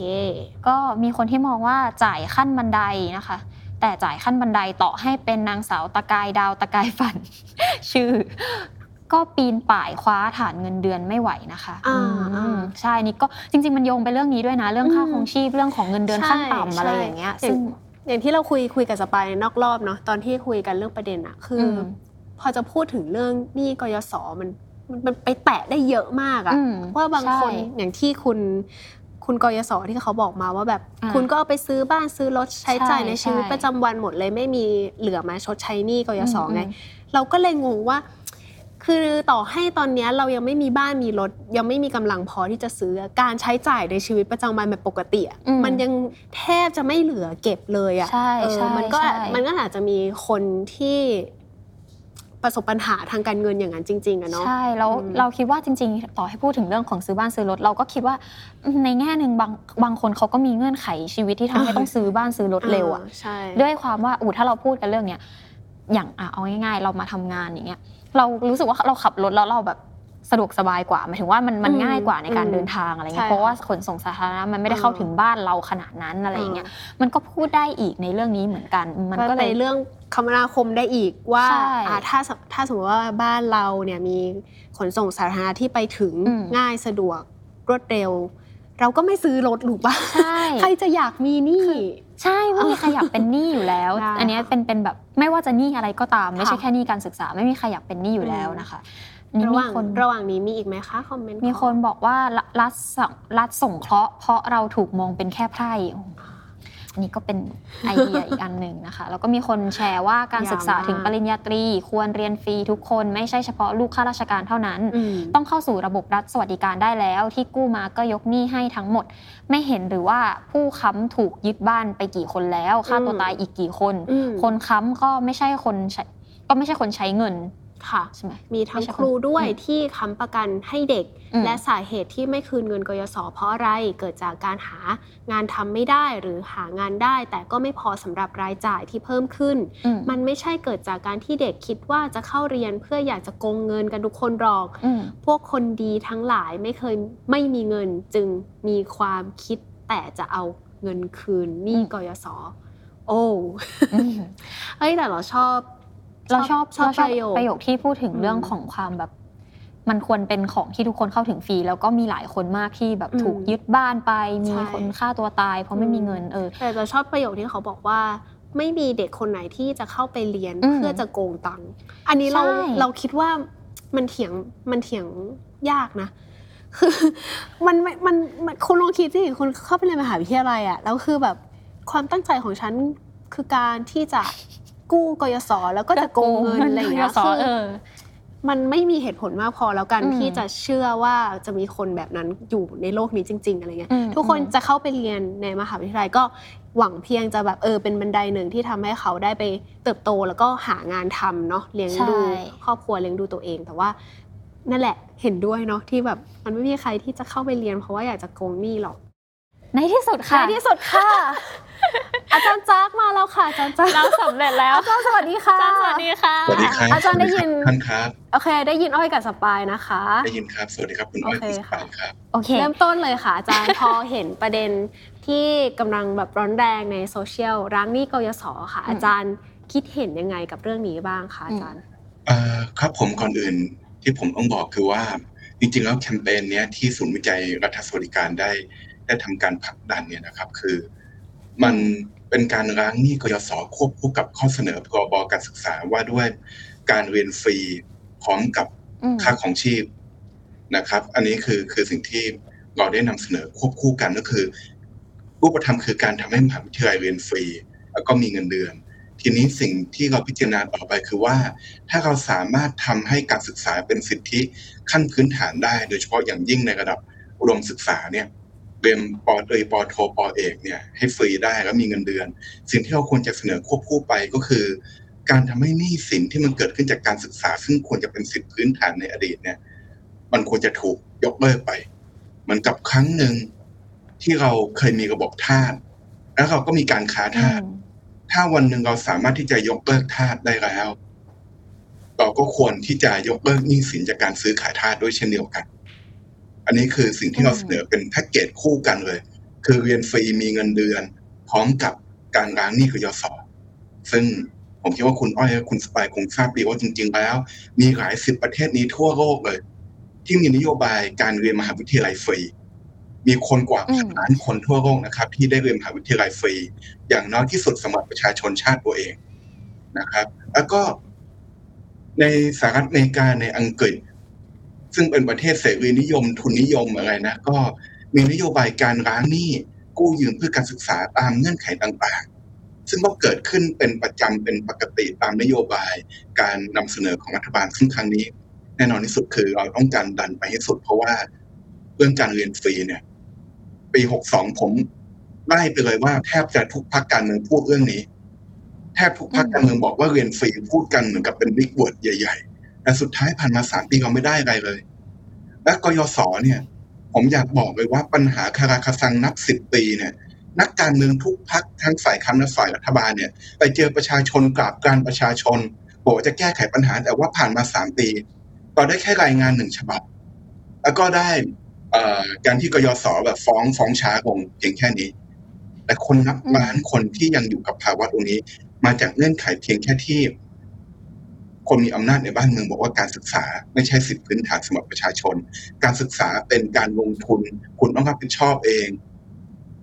ก็มีคนที่มองว่าจ่ายขั้นบันไดนะคะ แต่จ่ายขั้นบันไดต่อให้เป็นนางสาวตะกายดาวตะกายฝัน ชื่อ ก็ปีนป่ายคว้าฐานเงินเดือนไม่ไหวนะคะอ่าอืมอ่าใช่นี่ก็จริง ๆ มันโยงไปเรื่องนี้ด้วยนะ เรื่องค่าอืมครองชีพเรื่องของเงินเดือนขั้นต่ำใช่อะไรอย่างเงี้ยใช่ซึ่งอย่างที่เราคุยคุยกับสปายนอกรอบเนาะตอนที่คุยกันเรื่องประเด็นอะคืออมพอจะพูดถึงเรื่องหนี้กยศมันมันมันไปแตะได้เยอะมากอะอืมว่าบางคนใช่อย่างที่คุณ คุณกยศที่เขาบอกมาว่าแบบอ่าคุณก็เอาไปซื้อบ้านซื้อรถใช้จ่ายใช่ในชีวิตใช่ประจำวันหมดเลยไม่มีเหลือมาชดใช้หนี้กยศอืมไง เราก็เลยงงว่า คือต่อให้ตอนเนี้ยเรายังไม่มีบ้านมีรถ ยังไม่มีกำลังพอที่จะซื้อการใช้จ่ายในชีวิตประจำวันแบบปกติอะอืมมันยังแทบจะไม่เหลือเก็บเลยอะใช่เออใช่มันก็ใช่มันก็อาจจะมีคนที่ ประสบปัญหาทางการเงินอย่างนั้นจริง ๆอะเนาะใช่แล้วอืมเราคิดว่าจริง ๆ ต่อให้พูดถึงเรื่องของซื้อบ้านซื้อรถเราก็คิดว่าในแง่หนึ่งบางบางคนเขาก็มีเงื่อนไขชีวิตที่ทำให้ต้องซื้อบ้านซื้อรถเร็วอะใช่ด้วยความว่าอูถ้าเราพูดกันเรื่องเนี้ยอย่างอะเอาง่าย ๆ เรามาทำงานอย่างเงี้ยเรารู้สึกว่าเราขับรถแล้วเราแบบสะดวกสบายกว่าหมายถึงว่ามันมันอืมง่ายกว่าในการอืมเดินทางอะไรเงี้ใช่ยเพราะว่าค่ะขนส่งสาธารณะมันไม่ได้เข้าเออถึงบ้านเราขนาดนั้นอะไรอย่างเงี้ยมันก็พูดได้อีกในเรื่องนี้เหมือนกัน มันก็ก็ในเลยเรื่อง คมนาคมได้อีกว่าใช่อ่าถ้าสมถ้าสมมติว่าบ้านเราเนี่ยมีขนส่งสาธารณะที่ไปถึงอืมง่ายสะดวกรวดเร็ว เราก็ไม่ซื้อรถหรือปะใช่ใครจะอยากมีหนี่ใช่ไม่มีใครอยากเป็นหนี้อยู่แล้วได้อันเนี้ยเป็นเป็นแบบไม่ว่าจะหนี้อะไรก็ตาม ไม่ใช่ค่ะแค่หนี้การศึกษา ไม่มีใครอยากเป็นหนี้อยู่แล้วนะคะนี่ระหมีว่างคนระหว่างนี้มีอีกไหมคะคอมเมนต์มีคนบอกว่ารัรัฐสรัฐส่งเคราะห์เพราะเราถูกมองเป็นแค่ไพร่ อันนี้ก็เป็นไอเดียอีกอันหนึ่งนะคะ แล้วก็มีคนแชร์ว่าการศึกษาถึงปริญญาตรี ควรเรียนฟรีทุกคนไม่ใช่เฉพาะลูกข้าราชการเท่านั้นอืมต้องเข้าสู่ระบบรัฐสวัสดิการได้แล้ว ที่กู้มาก็ยกหนี้ให้ทั้งหมด ไม่เห็นหรือว่าผู้ค้ำถูกยึดบ้านไปกี่คนแล้วฆ่าตัวอืมตายอีกกี่คนอืมคนค้ำก็ไม่ใช่คนใช้ก็ไม่ใช่คนใช้เงิน ค่ะใช่ไหมมีทั้งไม่ใช่ครูด้วยอืมที่ค้ำประกันให้เด็กอืมและสาเหตุที่ไม่คืนเงินกยศเพราะอะไรเกิดจากการหางานทำไม่ได้หรือหางานได้ แต่ก็ไม่พอสำหรับรายจ่ายที่เพิ่มขึ้นอืมมันไม่ใช่เกิดจากการที่เด็กคิดว่าจะเข้าเรียนเพื่ออยากจะโกงเงินกันทุกคนหรอกอืมพวกคนดีทั้งหลายไม่เคยไม่มีเงินจึงมีความคิดแต่จะเอาเงินคืนหนี้อืมกยศโอ้อืมเฮ้ยแต่เราชอบ เราชอบชอบเราชอบประโยคประโยคที่พูดถึงอืมเรื่องของความแบบ มันควรเป็นของที่ทุกคนเข้าถึงฟรีแล้วก็มีหลายคนมากที่แบบอืมถูกยึดบ้านไป มีใช่คนฆ่าตัวตายเพราะไม่มีเงินเออแต่จะชอบประโยคที่เขาบอกว่าไม่มีเด็กคนไหนที่จะเข้าไปเรียนอืมเพื่อจะโกงตังค์อันนี้เราใช่เราคิดว่ามันเถียงมันเถียงยากนะ คือมันมันมันมันคุณลองคิดสิคุณเข้าไปเรียนมหาวิทยาลัยอะแล้วคือแบบความตั้งใจของฉันคือการที่จะ กู้กยศแล้วก็จะโกงเงินอะไรอย่างเงี้ยสอคือเออมันไม่มีเหตุผลมากพอแล้วกันอืมที่จะเชื่อว่าจะมีคนแบบนั้นอยู่ในโลกนี้จริง ๆ อะไรเงี้ยอืมทุกคนอืมจะเข้าไปเรียนในมหาวิทยาลัยก็หวังเพียงจะแบบเออเป็นบันไดหนึ่งที่ทำให้เขาได้ไปเติบโตแล้วก็หางานทำเนาะเลี้ยงดูใช่ครอบครัวเลี้ยงดูตัวเองแต่ว่านั่นแหละเห็นด้วยเนาะที่แบบมันไม่มีใครที่จะเข้าไปเรียน เพราะว่าอยากจะโกงหนี้หรอกในที่สุดค่ะในที่สุดค่ะ อาจารย์จักมาแล้วค่ะอาจารย์จักเราสำเร็จแล้ว อาจารย์สวัสดีค่ะอาจารย์สวัสดีค่ะ สวัสดีครับอาจารย์ได้ยิน ท่านครับ โอเค ได้ยินอ้อยกับสปายนะคะ ได้ยินครับ สวัสดีครับคุณอ้อยโอเคคุณสค่ะปายครับ โอเค เริ่มต้นเลยค่ะอาจารย์ พอเห็นประเด็นที่กำลังแบบร้อนแรงในโซเชียลล้างหนี้กยศค่ะ อืมอาจารย์คิดเห็นยังไงกับเรื่องนี้บ้างคะอาจารย์ เอ่อครับผมก่อนอื่นที่ผมต้องบอกคือว่า จริงๆแล้วแคมเปญเนี้ยที่ศูนย์วิจัยรัฐสวัสดิการได้ได้ทำการผลักดันเนี่ยนะครับ คือ มันเป็นการล้างหนี้กยศควบคู่กับข้อเสนอพรบการศึกษาว่าด้วยการเรียนฟรีพร้อมกับอืมค่าของชีพนะครับ อันนี้คือคือสิ่งที่เราได้นำเสนอควบคู่กันก็คือรูปธรรมคือการทำให้มหาวิทยาลัยเรียนฟรี แล้วก็มีเงินเดือน ทีนี้สิ่งที่เราพิจารณาต่อไปคือว่า ถ้าเราสามารถทำให้การศึกษาเป็นสิทธิขั้นพื้นฐานได้ โดยเฉพาะอย่างยิ่งในระดับอุดมศึกษาเนี่ย เรียนปอเอยปอโทปอเอกเนี่ยให้ฟรีได้แล้วมีเงินเดือน สิ่งที่เราควรจะเสนอควบคู่ไปก็คือ การทำให้หนี้สินที่มันเกิดขึ้นจากการศึกษา ซึ่งควรจะเป็นสิทธิพื้นฐานในอดีตเนี่ย มันควรจะถูกยกเลิกไป เหมือนกับครั้งหนึ่งที่เราเคยมีระบบทาสแล้วเราก็มีการค้าทาสถ้าวันหนึ่งเราสามารถที่จะยกเลิกทาสได้แล้วเราก็ควรที่จะยกเลิกหนี้สินจากการซื้อขายทาสด้วยเช่นเดียวกัน อันนี้คือสิ่งที่เราอืมเสนอเป็นแพ็กเกจคู่กันเลย คือเรียนฟรีมีเงินเดือน พร้อมกับการล้างหนี้คือยศซึ่งผมคิดว่าคุณอ้อยและคุณสปายคงทราบดีว่าจริง ๆ แล้ว มีหลายสิบประเทศนี้ทั่วโลกเลย ที่มีนโยบายการเรียนมหาวิทยาลัยฟรีมีคนกว่าอืมพันล้านคนทั่วโลกนะครับ ที่ได้เรียนมหาวิทยาลัยฟรี อย่างน้อยที่สุดสำหรับประชาชนชาติตัวเองนะครับ แล้วก็ในสหรัฐอเมริกาในอังกฤษ ซึ่งเป็นประเทศเสรีนิยมทุนนิยมอะไรนะก็มีนโยบายการล้างหนี้กู้ยืมเพื่อการศึกษาตามเงื่อนไขต่างๆ ซึ่งก็เกิดขึ้นเป็นประจำเป็นปกติตามนโยบายการนำเสนอของรัฐบาลซึ่งครั้งนี้ แน่นอนที่สุดคือเราต้องการดันไปให้สุด เพราะว่าเรื่องการเรียนฟรีเนี่ย ปี62ผมไล่ไปเลยว่าแทบจะทุกพรรคการเมืองพูดเรื่องนี้ แทบทุกพรรคการเมืองบอกว่าเรียนฟรีพูดกันเหมือนกับเป็น big word ใหญ่ ๆ แต่สุดท้ายผ่านมาสามปีเราไม่ได้อะไรเลย และกยศเนี่ย ผมอยากบอกเลยว่าปัญหาคาราคาซังนับสิบปีเนี่ยนักการเมืองทุกพรรคทั้งฝ่ายค้านและฝ่ายรัฐบาลเนี่ย ไปเจอประชาชนกราบกรานประชาชนบอกว่าจะแก้ไขปัญหาแต่ว่าผ่านมาสามปีก็ได้แค่รายงานหนึ่งฉบับ แล้วก็ได้การที่กยศแบบฟ้องฟ้องช้าลงเพียงแค่นี้ แต่คนนับล้านคนที่ยังอยู่กับภาวะตรงนี้ มาจากเงื่อนไขเพียงแค่ที่ คนมีอำนาจในบ้านเมืองบอกว่าการศึกษาไม่ใช่สิทธิพื้นฐานสำหรับประชาชน การศึกษาเป็นการลงทุน คุณต้องรับผิดชอบเอง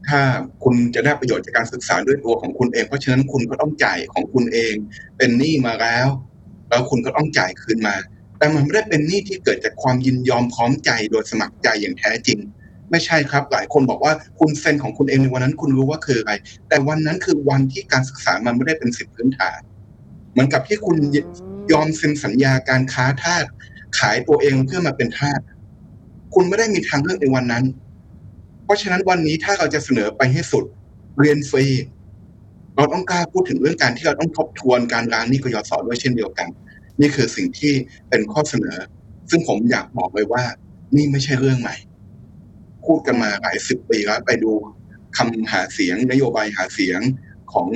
ถ้าคุณจะได้ประโยชน์จากการศึกษาด้วยตัวของคุณเอง เพราะฉะนั้นคุณก็ต้องจ่ายของคุณเอง เป็นหนี้มาแล้ว แล้วคุณก็ต้องจ่ายคืนมา แต่มันไม่ได้เป็นหนี้ที่เกิดจากความยินยอมพร้อมใจโดยสมัครใจอย่างแท้จริงไม่ใช่ครับ หลายคนบอกว่าคุณเซ็นของคุณเองในวันนั้นคุณรู้ว่าคืออะไร แต่วันนั้นคือวันที่การศึกษามันไม่ได้เป็นสิทธิพื้นฐาน เหมือนกับที่คุณ ยอมเซ็นสัญญาการค้าทาสขายตัวเองเพื่อมาเป็นทาสคุณไม่ได้มีทางเลือกในวันนั้น เพราะฉะนั้นวันนี้ถ้าเราจะเสนอไปให้สุด เรียนฟรีเราต้องกล้าพูดถึงเรื่องการที่เราต้องทบทวนการร้านนี้กยศด้วยเช่นเดียวกัน นี่คือสิ่งที่เป็นข้อเสนอ ซึ่งผมอยากบอกเลยว่า นี่ไม่ใช่เรื่องใหม่ พูดกันมาหลายสิบปีแล้วไปดูคำหาเสียงนโยบายหาเสียงของ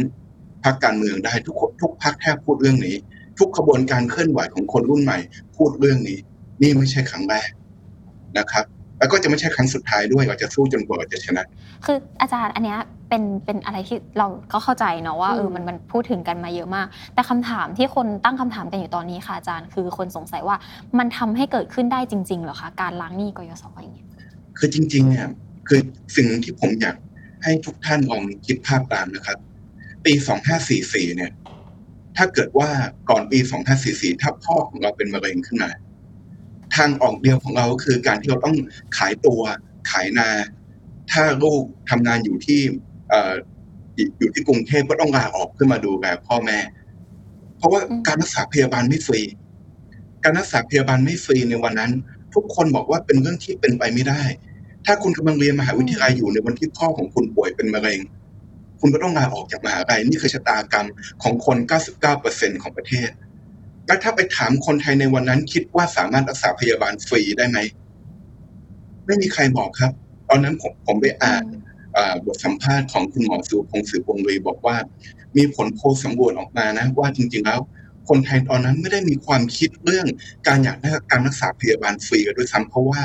พรรคการเมืองได้ทุกทุกพรรคแทบพูดเรื่องนี้ ทุกขบวนการเคลื่อนไหวของคนรุ่นใหม่ พูดเรื่องนี้ นี่ไม่ใช่ครั้งแรกนะครับ แล้วก็จะไม่ใช่ครั้งสุดท้ายด้วยเราจะสู้จนกว่าเราจะชนะ คืออาจารย์อันเนี้ยเป็นเป็นอะไรที่เราก็เข้าใจเนาะว่าเอออืมมันมันพูดถึงกันมาเยอะมาก แต่คำถามที่คนตั้งคำถามกันอยู่ตอนนี้ค่ะอาจารย์คือคนสงสัยว่ามันทำให้เกิดขึ้นได้จริงๆเหรอคะการล้างหนี้กยศอย่างเงี้ยคือจริงๆเนี่ยคือสิ่งที่ผมอยากให้ทุกท่านลองคิดภาพตามนะครับ ปี 2544 เนี่ย ถ้าเกิดว่าก่อนปี 2544 ถ้าพ่อของเราเป็นมะเร็งขึ้นมา ทางออกเดียวของเราก็คือการที่เราต้องขายตัวขายนา ถ้าลูกทำงานอยู่ที่เอ่ออยู่ที่กรุงเทพก็ต้องลาออกเพื่อมาดูแลพ่อแม่ เพราะว่าอืมการรักษาพยาบาลไม่ฟรี การรักษาพยาบาลไม่ฟรีในวันนั้น ทุกคนบอกว่าเป็นเรื่องที่เป็นไปไม่ได้ ถ้าคุณกำลังเรียนมหาวิทยาลัยอยู่ในวันที่พ่อของคุณป่วยเป็นมะเร็ง คุณก็ต้องลาออกจากมหาลัยนี่คือชะตากรรมของคน 99%ของประเทศ แล้วถ้าไปถามคนไทยในวันนั้น คิดว่าสามารถรักษาพยาบาลฟรีได้ไหม ไม่มีใครบอกครับ ตอนนั้นผมผมไปอ่านอ่าบทสัมภาษณ์ของคุณหมอสุพงศ์สืบวงศ์ลีบอกว่า มีผลโพลสำรวจออกมานะ ว่าจริง ๆ แล้ว คนไทยตอนนั้นไม่ได้มีความคิดเรื่องการอยากได้การรักษาพยาบาลฟรีกันด้วยซ้ำเพราะว่า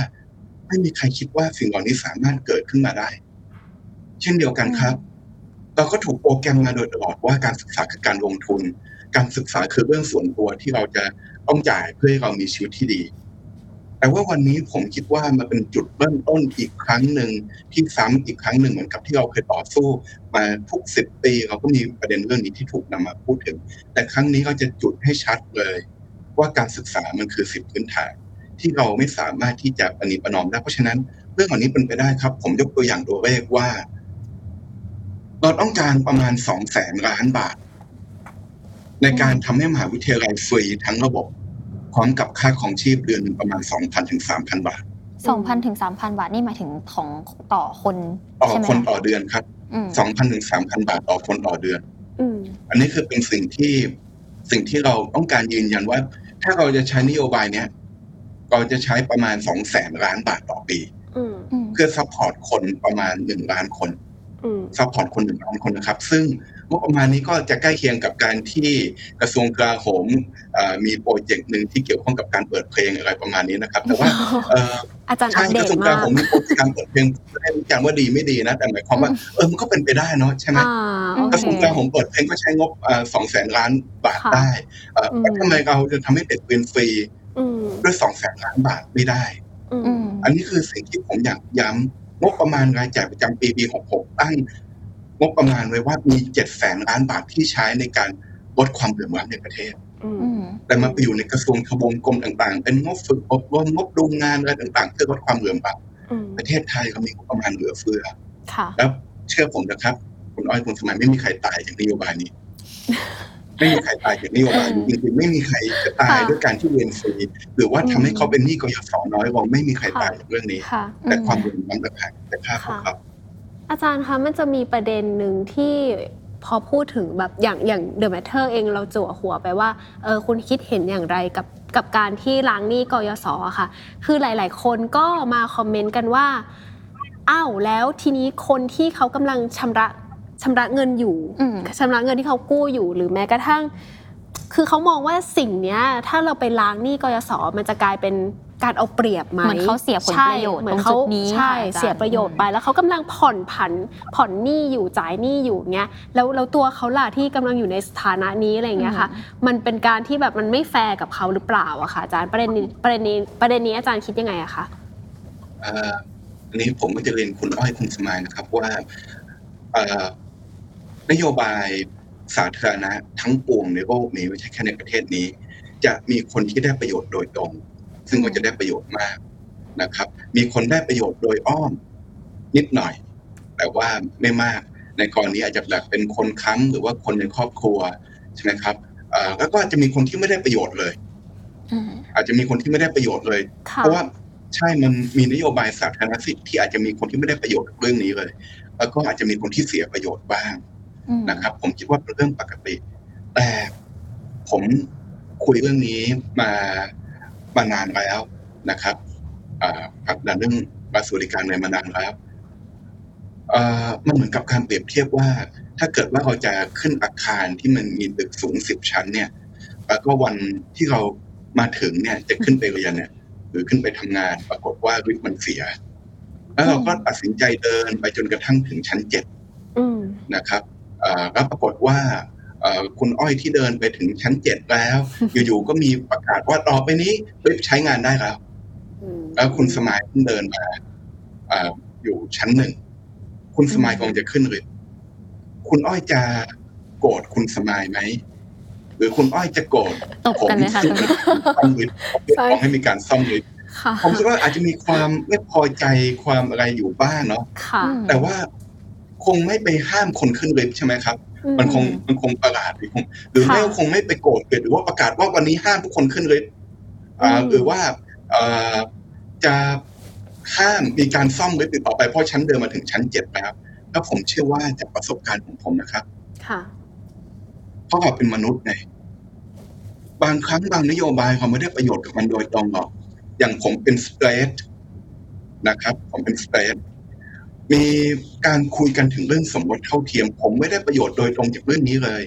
ไม่มีใครคิดว่าสิ่งเหล่านี้สามารถเกิดขึ้นมาได้ เช่นเดียวกันครับ เราก็ถูกโปรแกรมมาโดยตลอดว่าการศึกษาคือการลงทุน การศึกษาคือเรื่องส่วนตัวที่เราจะต้องจ่ายเพื่อให้เรามีชีวิตที่ดี แต่ว่าวันนี้ผมคิดว่ามันเป็นจุดเริ่มต้นอีกครั้งหนึ่งที่ซ้ำอีกครั้งหนึ่งเหมือนกับที่เราเคยต่อสู้ มาทุกสิบปีเราก็มีประเด็นเรื่องนี้ที่ถูกนำมาพูดถึง แต่ครั้งนี้เราจะจุดให้ชัดเลย ว่าการศึกษามันคือสิทธิพื้นฐานที่เราไม่สามารถที่จะประนีประนอมได้เพราะฉะนั้นเรื่องเหล่านี้เป็นไปได้ครับ ผมยกตัวอย่างตัวเลขว่า เราต้องการประมาณสองแสนล้านบาท ในการทำให้มหาวิทยาลัยฟรีทั้งระบบพร้อมกับค่าครองชีพเดือนหนึ่งประมาณสองพันถึงสามพันบาทสองพันถึงสามพันบาทนี่หมายถึงของต่อคนต่อใช่ไหมคนคะต่อเดือนครับอืมสองพันถึงสามพันบาทต่อคนต่อเดือน อืมอันนี้คือเป็นสิ่งที่สิ่งที่เราต้องการยืนยันว่า ถ้าเราจะใช้นโยบายเนี้ยเราจะใช้ประมาณสองแสนล้านบาทต่อปี อืมอืมเพื่อ support คนประมาณหนึ่งล้านคนอืม ซัพพอร์ตคนหนึ่งล้านคนนะครับ ซึ่งงบประมาณนี้ก็จะใกล้เคียงกับการที่กระทรวงกลาโหมเอ่อมีโปรเจกต์หนึ่งที่เกี่ยวข้องกับการเปิดเพลงอะไรประมาณนี้นะครับ แต่ว่าเอ่ออาจารย์อัใช่ปเดกระตทรวงกลามากโหมมีโปรเจกต์การเปิดเพลงไม่ได้วิจารณ์ว่าดีไม่ดีนะ แต่หมายความว่าเออมันก็เป็นไปได้เนาะใช่ไหมอ่าโอกระเคทรวงกลาโหมเปิดเพลงก็ใช้งบสองแสนล้านบาทค่ะได้เอ่ออืมแต่ทำไมเราจะทำให้เด็กเรียนฟรีอืมด้วยสองแสนล้านบาทไม่ได้อือืมมอันนี้คือสิ่งที่ผมอยากย้ำ งบประมาณรายจ่ายประจำปีปี 66 ตั้งงบประมาณไว้ว่ามี 7 แสนล้านบาทที่ใช้ในการลดความเหลื่อมล้ำในประเทศอืมอืมแต่มาไปอยู่ในกระทรวงทบวงกรมต่าง ๆ เป็นงบฝึกอบรมงบดูงานอะไรต่างๆ เพื่อลดความเหลื่อมล้อืมำประเทศไทยเรามีงบประมาณเหลือเฟือค่ะแล้วเชื่อผมนะครับ คุณอ้อยคุณสมัยไม่มีใครตายจากนโยบายนี้ ไม่มีใครตายจากนโยบายนี้จริงๆไม่มีใครจะตายค่ะด้วยการที่เรียนฟรีหรือว่าทำให้อืมเขาเป็นหนี้กยศน้อยลงไม่มีใครค่ะตายจากเรื่องนี้ค่ะแต่อืมความเหลื่อมล้ำต่างหากแต่ค่าของเขาอาจารย์คะมันจะมีประเด็นหนึ่งที่พอพูดถึงแบบอย่างอย่างเดอะแมทเทอร์เองเราจั่วหัวไปว่าเออคุณคิดเห็นอย่างไรกับกับการที่ล้างหนี้กยศอะค่ะ คือหลาย ๆ คนก็มาคอมเมนต์กันว่าอ้าวแล้วทีนี้คนที่เขากำลังชำระ ชำระเงินอยู่อืมชำระเงินที่เขากู้อยู่ หรือแม้กระทั่ง คือเขามองว่าสิ่งเนี้ย ถ้าเราไปล้างหนี้กยศมันจะกลายเป็นการเอาเปรียบไหมเหมือนเขาเสียผลประโยชน์ใช่เหมือนตรงเขาจุดนี้ใช่ค่ะอาจารย์เสียประโยชน์ไปแล้วเขากำลังผ่อนผันผ่อนหนี้อยู่จ่ายหนี้อยู่เงี้ยแล้วแล้วตัวเขาล่ะที่กำลังอยู่ในสถานะนี้อะไรอย่างเงี้ยค่ะ มันเป็นการที่แบบมันไม่แฟร์กับเขาหรือเปล่าอะค่ะอาจารย์ประเด็นนี้ประเด็นนี้ประเด็นนี้อาจารย์คิดยังไงอะคะเอ่ออันนี้ผมก็จะเรียนคุณอ้อยคุณสมายนะครับว่าเอ่อ นโยบายสาธารณะทั้งปวงในโลกนี้ไม่ใช่แค่ในประเทศนี้ จะมีคนที่ได้ประโยชน์โดยตรง ซึ่งก็จะได้ประโยชน์มากนะครับ มีคนได้ประโยชน์โดยอ้อม นิดหน่อย แต่ว่าไม่มากในกรณีอาจจะแบบเป็นคนค้ำหรือว่าคนในครอบครัวใช่ไหมครับเอ่อแล้วก็อาจจะมีคนที่ไม่ได้ประโยชน์เลยอืมอาจจะมีคนที่ไม่ได้ประโยชน์เลยค่ะเพราะว่าใช่มันมีนโยบายสาธารณสิทธิ์ที่อาจจะมีคนที่ไม่ได้ประโยชน์กับเรื่องนี้เลย แล้วก็อาจจะมีคนที่เสียประโยชน์บ้างอืม นะครับ ผมคิดว่าเป็นเรื่องปกติ แต่ผมคุยเรื่องนี้มามานานแล้วนะครับอ่าผลักดันเรื่องบัตรสวัสดิการเงินมานานแล้วเอ่อมันเหมือนกับการเปรียบเทียบว่า ถ้าเกิดว่าเราจะขึ้นอาคารที่มันมีตึกสูงสิบชั้น เนี่ย แล้วก็วันที่เรามาถึงเนี่ย จะขึ้นไปเรียนเนี่ย หรือขึ้นไปทำงาน ปรากฏว่าลิฟต์มันเสีย แล้วเราก็ตัดสินใจเดินไปจนกระทั่งถึงชั้นเจ็ดอืมนะครับเอ่อ แล้วปรากฏว่าเอ่อคุณอ้อยที่เดินไปถึงชั้นเจ็ดแล้ว อยู่ๆก็มีประกาศว่าต่อไปนี้ลิฟต์ใช้งานได้แล้วอืมแล้วคุณสมายเพิ่งเดินมาเอ่ออยู่ชั้นหนึ่งคุณสมายกำลังจะขึ้นลิฟต์คุณอ้อยจะโกรธคุณสมายไหมหรือคุณอ้อยจะโกรธตบกันไหมคะที่ซ่อมลิฟต์เรียกร้องให้มีการซ่อมลิฟต์ค่ะผมคิดว่าอาจจะมีความไม่พอใจความอะไรอยู่บ้างเนาะค่ะอืมแต่ว่าค งไม่ไปห้ามคนขึ้นลิฟต์ใช่ไหมครับ มันคงมันคงประหลาดหรือคงหรือไม่ค่ะก็คงไม่ไปโกรธเกิดหรือว่าประกาศว่าวันนี้ห้ามทุกคนขึ้นลิฟต์อ่าอืมหรือว่าเอ่อจะห้ามมีการซ่อมลิฟต์อีกต่อไปเพราะชั้นเดินมาถึงชั้นเจ็ดแล้วแล้วผมเชื่อว่าจากประสบการณ์ของผมนะครับ ค่ะเพราะเราเป็นมนุษย์ไงบางครั้งบางนโยบายเราไม่ได้ประโยชน์กับมันโดยตรงหรอก อย่างผมเป็นสเตรทนะครับ ผมเป็นสเตรท มีการคุยกันถึงเรื่องสมรสเท่าเทียม ผมไม่ได้ประโยชน์โดยตรงจากเรื่องนี้เลย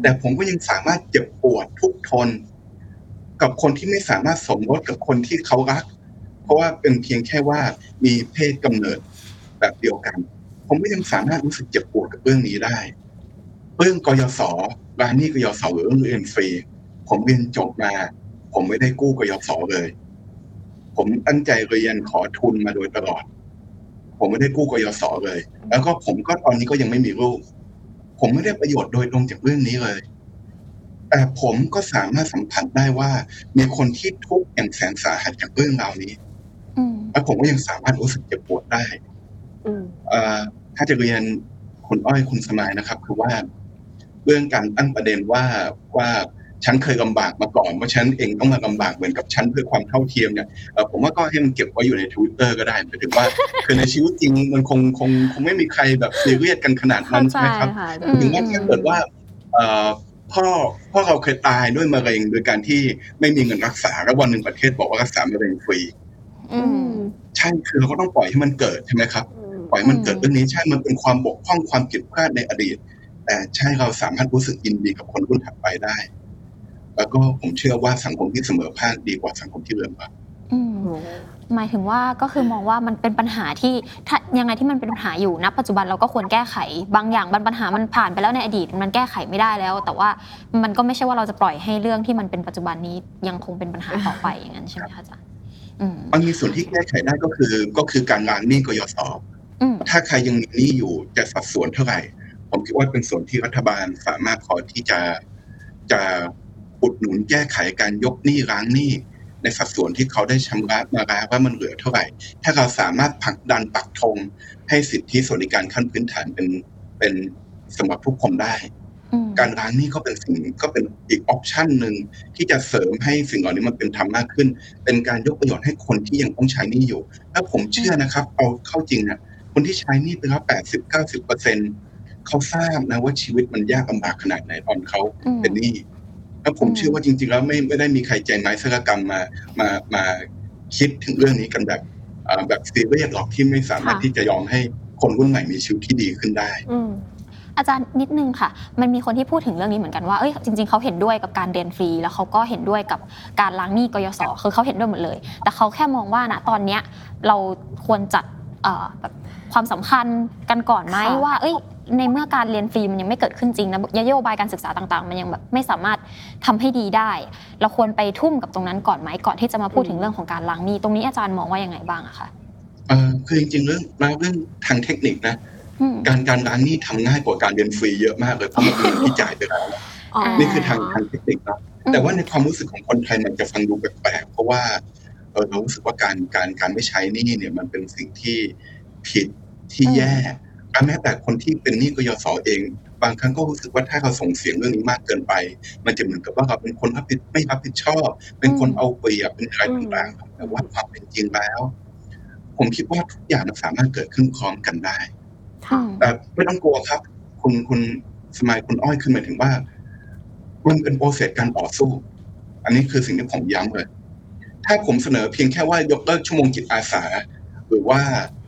แต่ผมก็ยังสามารถเจ็บปวดทุกข์ทน กับคนที่ไม่สามารถสมรสกับคนที่เขารัก เพราะว่าเป็นเพียงแค่ว่ามีเพศกำเนิดแบบเดียวกัน ผมก็ยังสามารถรู้สึกเจ็บปวดกับเรื่องนี้ได้ เรื่องกยศรายหนี้กยศหรือเรื่องเรียนฟรีผมเรียนจบมา ผมไม่ได้กู้กยศเลย ผมตั้งใจเรียนขอทุนมาโดยตลอด ผมไม่ได้กู้กยศเลย แล้วก็ผมก็ตอนนี้ก็ยังไม่มีลูก ผมไม่ได้ประโยชน์โดยตรงจากเรื่องนี้เลย แต่ผมก็สามารถสัมผัสได้ว่า มีคนที่ทุกข์อย่างแสนสาหัสจากเรื่องราวนี้อืมแล้วผมก็ยังสามารถรู้สึกเจ็บปวดได้อืมเอ่อถ้าจะเรียนคุณอ้อยคุณสมายนะครับ คือว่า เรื่องการตั้งประเด็นว่าว่า ฉันเคยลำบากมาก่อนเพราะฉันเองต้องมาลำบากเหมือนกับฉันเพื่อความเท่าเทียมเนี่ยเอ่อผมว่าก็ให้มันเก็บไว้อยู่ในทวิตเตอร์ก็ได้หมายถึงว่าคือในชีวิตจริงมันคงคงคงไม่มีใครแบบซีเรียสกันขนาดนั้เข้านใจใช่ไหมครับค่ะอืมถึงว่าถ้าเกิดว่าเอ่อพ่อพ่อเราเคยตายด้วยมะเร็งโดยการที่ไม่มีเงินรักษาแล้ววันหนึ่งประเทศบอกว่ารักษามะเร็งฟรีอืมใช่คือเราก็ต้องปล่อยให้มันเกิดใช่ไหมครับอืมปล่อยให้มันเกิดอืมเรื่องนี้ใช่ มันเป็นความบกพร่องความผิดพลาดในอดีต แต่ใช่เราสามารถรู้สึกยินดีกับคนรุ่นถัดไปได้ แล้วก็ผมเชื่อว่าสังคมที่เสมอภาคดีกว่าสังคมที่เหลื่อมล้ำอืมหมายถึงว่าก็คือมองว่ามันเป็นปัญหาที่ถ้ายังไงที่มันเป็นปัญหาอยู่ณปัจจุบันเราก็ควรแก้ไข บางอย่างบางปัญหามันผ่านไปแล้วในอดีต มันแก้ไขไม่ได้แล้ว แต่ว่ามันก็ไม่ใช่ว่าเราจะปล่อยให้เรื่องที่มันเป็นปัจจุบันนี้ยังคงเป็นปัญหาต่อไปอย่างนั้นใช่ไหมคะอาจารย์อืมมันมีส่วนที่แก้ไขได้ก็คือก็คือการล้างหนี้กยศอืมถ้าใครยังมีหนี้อยู่จะสัดส่วนเท่าไหร่ ผมคิดว่าเป็นส่วนที่รัฐบาลสามารถพอที่จะจะ อุดหนุนแก้ไขการยกหนี้ล้างหนี้ในสัดส่วนที่เขาได้ชำระมาแล้วว่ามันเหลือเท่าไหร่ ถ้าเราสามารถผลักดันปักธงให้สิทธิสวัสดิการขั้นพื้นฐานเป็นเป็นสำหรับทุกคนได้อืมการล้างหนี้ก็เป็นสิ่งก็เป็นอีกออปชันหนึ่งที่จะเสริมให้สิ่งเหล่านี้มันเป็นธรรมมากขึ้น เป็นการยกประโยชน์ให้คนที่ยังต้องใช้หนี้อยู่ แล้วผมเชื่อนะครับ เอาเข้าจริงนะคนที่ใช้หนี้ไปแล้วแปดสิบเก้าสิบเปอร์เซ็นเขาทราบนะว่าชีวิตมันยากลำบากขนาดไหนตอนเขาอืมเป็นหนี้ แล้วผมอืมเชื่อว่าจริง ๆ แล้วไม่ไม่ได้มีใครใจไม้สกกรรมมามามาคิดถึงเรื่องนี้กันแบบอ่าแบบซีเรียสหรอกที่ไม่สามารถค่ะที่จะยอมให้คนรุ่นใหม่มีชีวิตที่ดีขึ้นได้อืมอาจารย์นิดนึงค่ะ มันมีคนที่พูดถึงเรื่องนี้เหมือนกันว่า เอ้ย จริง ๆ เขาเห็นด้วยกับการเรียนฟรี แล้วเขาก็เห็นด้วยกับการล้างหนี้กยศ คือเขาเห็นด้วยหมดเลย แต่เขาแค่มองว่านะตอนเนี้ยเราควรจัดเอ่อแบบความสำคัญกันก่อนไหมค่ะว่า เอ้ย ในเมื่อการเรียนฟรีมันยังไม่เกิดขึ้นจริงนะนโยบายการศึกษาต่าง ๆ มันยังแบบไม่สามารถทำให้ดีได้ เราควรไปทุ่มกับตรงนั้นก่อนไหมก่อนที่จะมาพูดถึงเรื่องของการล้างหนี้ตรงนี้อาจารย์มองว่ายังไงบ้างอะคะเออคือจริงๆเรื่องเรื่องทางเทคนิคนะอืมการการล้างหนี้ทำง่ายกว่าการเรียนฟรีเยอะมากเลยเพราะมันเป็นเงินที่จ่ายไปแล้วอ๋อนี่คือทางทางเทคนิคนะอืมแต่ว่าในความรู้สึกของคนไทยมันจะฟังดูแปลกๆเพราะว่าเออเรารู้สึกว่าการการการไม่ใช้หนี้เนี่ยมันเป็นสิ่งที่ผิดที่แย่ และแม้แต่คนที่เป็นหนี้กยศเอง บางครั้งก็รู้สึกว่าถ้าเราส่งเสียงเรื่องนี้มากเกินไป มันจะเหมือนกับว่าเราเป็นคนรับผิดไม่รับผิดชอบ เป็นคนเอาเปรียบเป็นอะไรต่างๆแต่ว่าความเป็นจริงแล้ว ผมคิดว่าทุกอย่างมันสามารถเกิดขึ้นพร้อมกันได้อืมแต่ไม่ต้องกลัวครับ คุณคุณสมัยคุณอ้อยคือหมายถึงว่ามันเป็นโปรเซสการต่อสู้ อันนี้คือสิ่งที่ผมย้ำเลย ถ้าผมเสนอเพียงแค่ว่ายกเลิกชั่วโมงจิตอาสา หรือว่าเอ่อ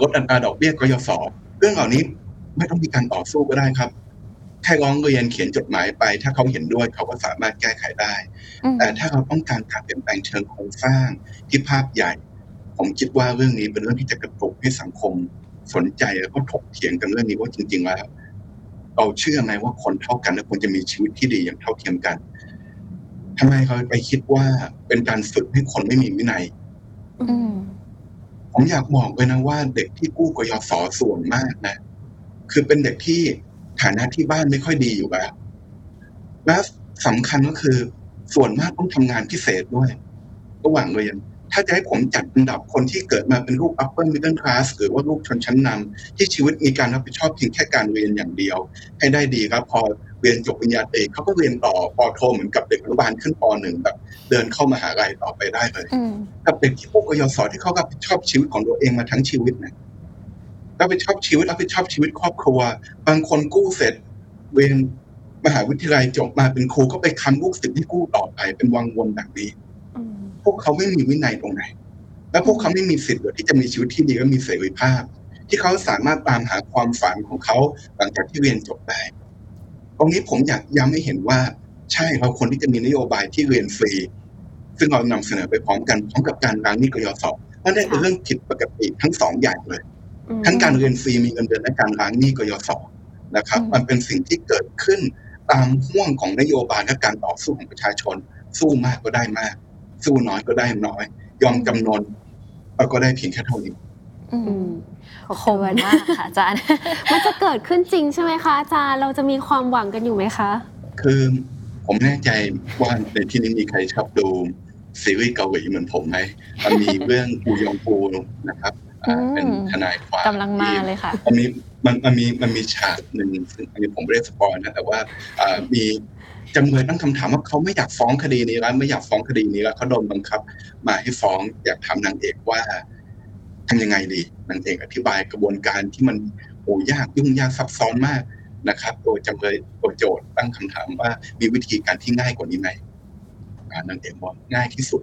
ลดอัตราดอกเบี้ยกยศเรื่องเหล่านี้ไม่ต้องมีการต่อสู้ก็ได้ครับแค่ร้องเรียนเขียนจดหมายไป ถ้าเขาเห็นด้วยเขาก็สามารถแก้ไขได้อืมแต่ถ้าเราต้องการการเปลี่ยนแปลงเชิงโครงสร้างที่ภาพใหญ่ ผมคิดว่าเรื่องนี้เป็นเรื่องที่จะกระตุกให้สังคมสนใจแล้วก็ถกเถียงกันเรื่องนี้ว่าจริง ๆ แล้วเราเชื่อไหมว่าคนเท่ากันและควรจะมีชีวิตที่ดีอย่างเท่าเทียมกันทำไมเขาไปคิดว่าเป็นการฝึกให้คนไม่มีวินัยอืม ผมอยากบอกเลยนะว่าเด็กที่กู้กยศส่วนมากนะ คือเป็นเด็กที่ฐานะที่บ้านไม่ค่อยดีอยู่แล้วและสำคัญก็คือ ส่วนมากต้องทำงานพิเศษด้วยระหว่างเรียน ถ้าจะให้ผมจัดอันดับคนที่เกิดมาเป็นลูก upper middle class หรือว่าลูกชนชั้นนำที่ชีวิตมีการรับผิดชอบเพียงแค่การเรียนอย่างเดียว ให้ได้ดีครับพอ เรียนจบปริญญาเอกเขาก็เรียนต่อปอโทเหมือนกับเด็กอนุบาลขึ้นปหนึ่งแบบเดินเข้ามหาลัยต่อไปได้เลยอืมกับเด็กที่พวกกยศที่เขารับผิดชอบชีวิตของตัวเองมาทั้งชีวิตนะรับผิดชอบชีวิตรับผิดชอบชีวิตครอบครัว บางคนกู้เสร็จเรียนมหาวิทยาลัยจบมาเป็นครูก็ไปค้ำลูกศิษย์ที่กู้ต่อไปเป็นวังวนแบบนี้อืมพวกเขาไม่มีวินัยตรงไหน และพวกเขาไม่มีสิทธิ์เลยที่จะมีชีวิตที่ดีและมีเสรีภาพ ที่เขาสามารถตามหาความฝันของเขาหลังจากที่เรียนจบได้ ตรงนี้ผมอยากย้ำให้เห็นว่าใช่เราคนที่จะมีนโยบายที่เรียนฟรี ซึ่งเรานำเสนอไปพร้อมกันพร้อมกับการล้างหนี้กยศนั่นเป็นค่ะเรื่องผิดปกติทั้งสองอย่างเลยอืมทั้งการเรียนฟรีมีเงินเดือนและการล้างหนี้กยศนะครับอืมมันเป็นสิ่งที่เกิดขึ้นตามห่วงของนโยบายและการต่อสู้ของประชาชน สู้มากก็ได้มาก สู้น้อยก็ได้น้อย ยอมจำนนเราก็ได้เพียงแค่เท่านี้อือืมม คมมากค่ะอาจารย์ มันจะเกิดขึ้นจริงใช่ไหมคะอาจารย์เราจะมีความหวังกันอยู่ไหมคะ คือผมไม่แน่ใจว่าในที่นี้มีใครชอบดูซีรีส์เกาหลีเหมือนผมไหมมันมีเรื่องอูยองปูนะครับอ่าอืมเป็นทนายความกำลังมาเลยค่ะมันมีมันมันมีมันมีฉากหนึ่งซึ่งอันนี้ผมไม่ได้สปอยนะแต่ว่าอ่ามีจำเลยตั้งคำถามว่าเขาไม่อยากฟ้องคดีนี้แล้วไม่อยากฟ้องคดีนี้แล้วเขาโดนบังคับ มาให้ฟ้องอยากถามนางเอกว่า ทำยังไงดีนางเอกอธิบายกระบวนการที่มันโอ้ยากยุ่งยากซับซ้อนมากนะครับตัวจำเลยตัวโจทย์ตั้งคำถามว่ามีวิธีการที่ง่ายกว่านี้ไหมอ่านางเอกบอกง่ายที่สุด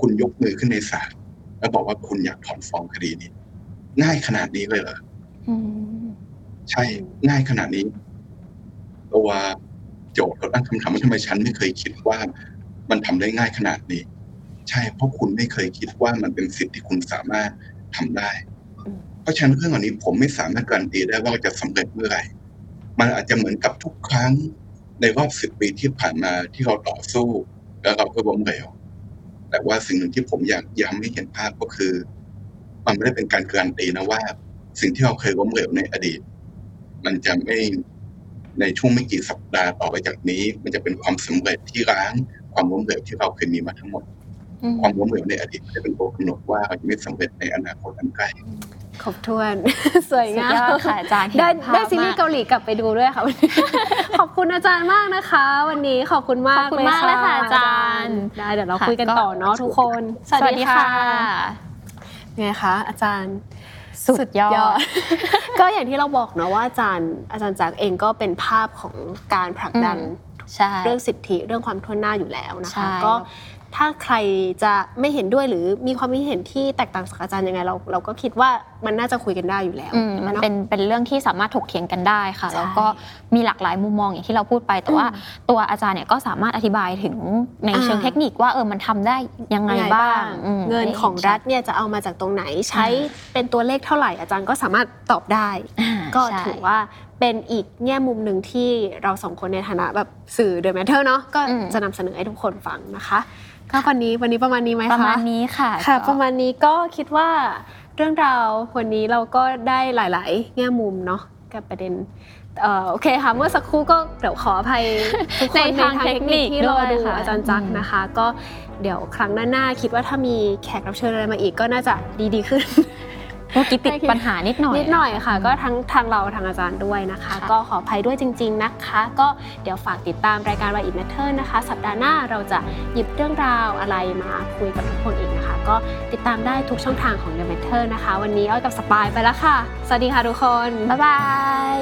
คุณยกมือขึ้นในศาลแล้วบอกว่าคุณอยากถอนฟ้องคดีนี้ ง่ายขนาดนี้เลยเหรออืมใช่ง่ายขนาดนี้ตัวโจทย์เขาตั้งคำถามว่าทำไมฉันไม่เคยคิดว่ามันทำได้ง่ายขนาดนี้ ใช่เพราะคุณไม่เคยคิดว่ามันเป็นสิทธิ์ที่คุณสามารถ ทำได้อืมเพราะฉะนั้นเรื่องเหล่านี้ผมไม่สามารถการันตีได้ว่าจะสำเร็จเมื่อไหร่ มันอาจจะเหมือนกับทุกครั้งในรอบสิบปีที่ผ่านมาที่เราต่อสู้ แล้วเราก็ล้มเหลวแต่ว่าสิ่งหนึ่งที่ผมอยากย้ำให้เห็นภาพก็คือ มันไม่ได้เป็นการการันตีนะว่า สิ่งที่เราเคยล้มเหลวในอดีต มันจะไม่ในช่วงไม่กี่สัปดาห์ต่อไปจากนี้ มันจะเป็นความสำเร็จที่ร้างความล้มเหลวที่เราเคยมีมาทั้งหมดอืม ความล้มเหลวในอดีตไม่ได้เป็นตัวกำหนดว่าเราจะไม่สำเร็จในอนาคตอันใกล้ครบถ้วนสวยสุดงามยอดค่ะอาจารย์ได้เห็นภาพได้ซีรีมากส์เกาหลีกลับไปดูด้วยค่ะวันนี้ขอบคุณอาจารย์มากนะคะ วันนี้ขอบคุณมากขอบคุณมากเลยค่ะอาจารย์ได้เดี๋ยวเราค่ะคุยกันก็ต่อเนาะทุกคน สวัสดีค่ะไงคะอาจารย์สุดยอด ก็อย่างที่เราบอกเนาะว่าอาจารย์ อาจารย์จักรเองก็เป็นภาพของการผลักดันอืมใช่เรื่องสิทธิเรื่องความทั่วหน้าอยู่แล้วนะใช่คะ ก็ ถ้าใครจะไม่เห็นด้วยหรือมีความคิดเห็นที่แตกต่างจากอาจารย์ยังไงเราเราก็คิดว่ามันน่าจะคุยกันได้อยู่แล้วอืมมันอะเป็นเป็นเรื่องที่สามารถถกเถียงกันได้ค่ะใช่แล้วก็มีหลากหลายมุมมองอย่างที่เราพูดไป แต่ว่าอืมตัวอาจารย์เนี่ยก็สามารถอธิบายถึงในอ่าเชิงเทคนิคว่าเออมันทำได้ยังไงบ้างอืมเงินของรัฐเนี่ยจะเอามาจากตรงไหนใช้เป็นตัวเลขเท่าไหร่อาจารย์ก็สามารถตอบได้อ่าก็ใช่ถือว่าเป็นอีกแง่มุมหนึ่งที่เราสองคนในฐานะแบบสื่อ The Matter เนาะก็อืมจะนำเสนอให้ทุกคนฟังนะคะ ก็วันนี้วันนี้ประมาณนี้ไหมคะประมาณนี้ค่ะค่ะก็ประมาณนี้ก็คิดว่าเรื่องราววันนี้เราก็ได้หลาย ๆ แง่มุมเนาะกับประเด็นเอ่อโอเคค่ะเมื่อสักครู่ก็เดี๋ยวขออภัยทุกคนในในทางทางเทคนิคที่รอดูด้วยค่ะอาจารย์จักรอืมนะคะ ก็เดี๋ยวครั้งหน้าๆคิดว่าถ้ามีแขกรับเชิญอะไรมาอีกก็น่าจะดีๆขึ้น เมื่อกี้ติดปัญหานิดหน่อยนิดหน่อยค่ะ ก็ทั้งทางเราทางอาจารย์ด้วยนะคะค่ะก็ขออภัยด้วยจริง ๆนะคะ ก็เดี๋ยวฝากติดตามรายการ Why It Matter นะคะ สัปดาห์หน้าเราจะหยิบเรื่องราวอะไรมาคุยกับทุกคนอีกนะคะ ก็ติดตามได้ทุกช่องทางของ The Matter นะคะ วันนี้อ้อยกับสปายไปแล้วค่ะ สวัสดีค่ะทุกคน บ๊ายบาย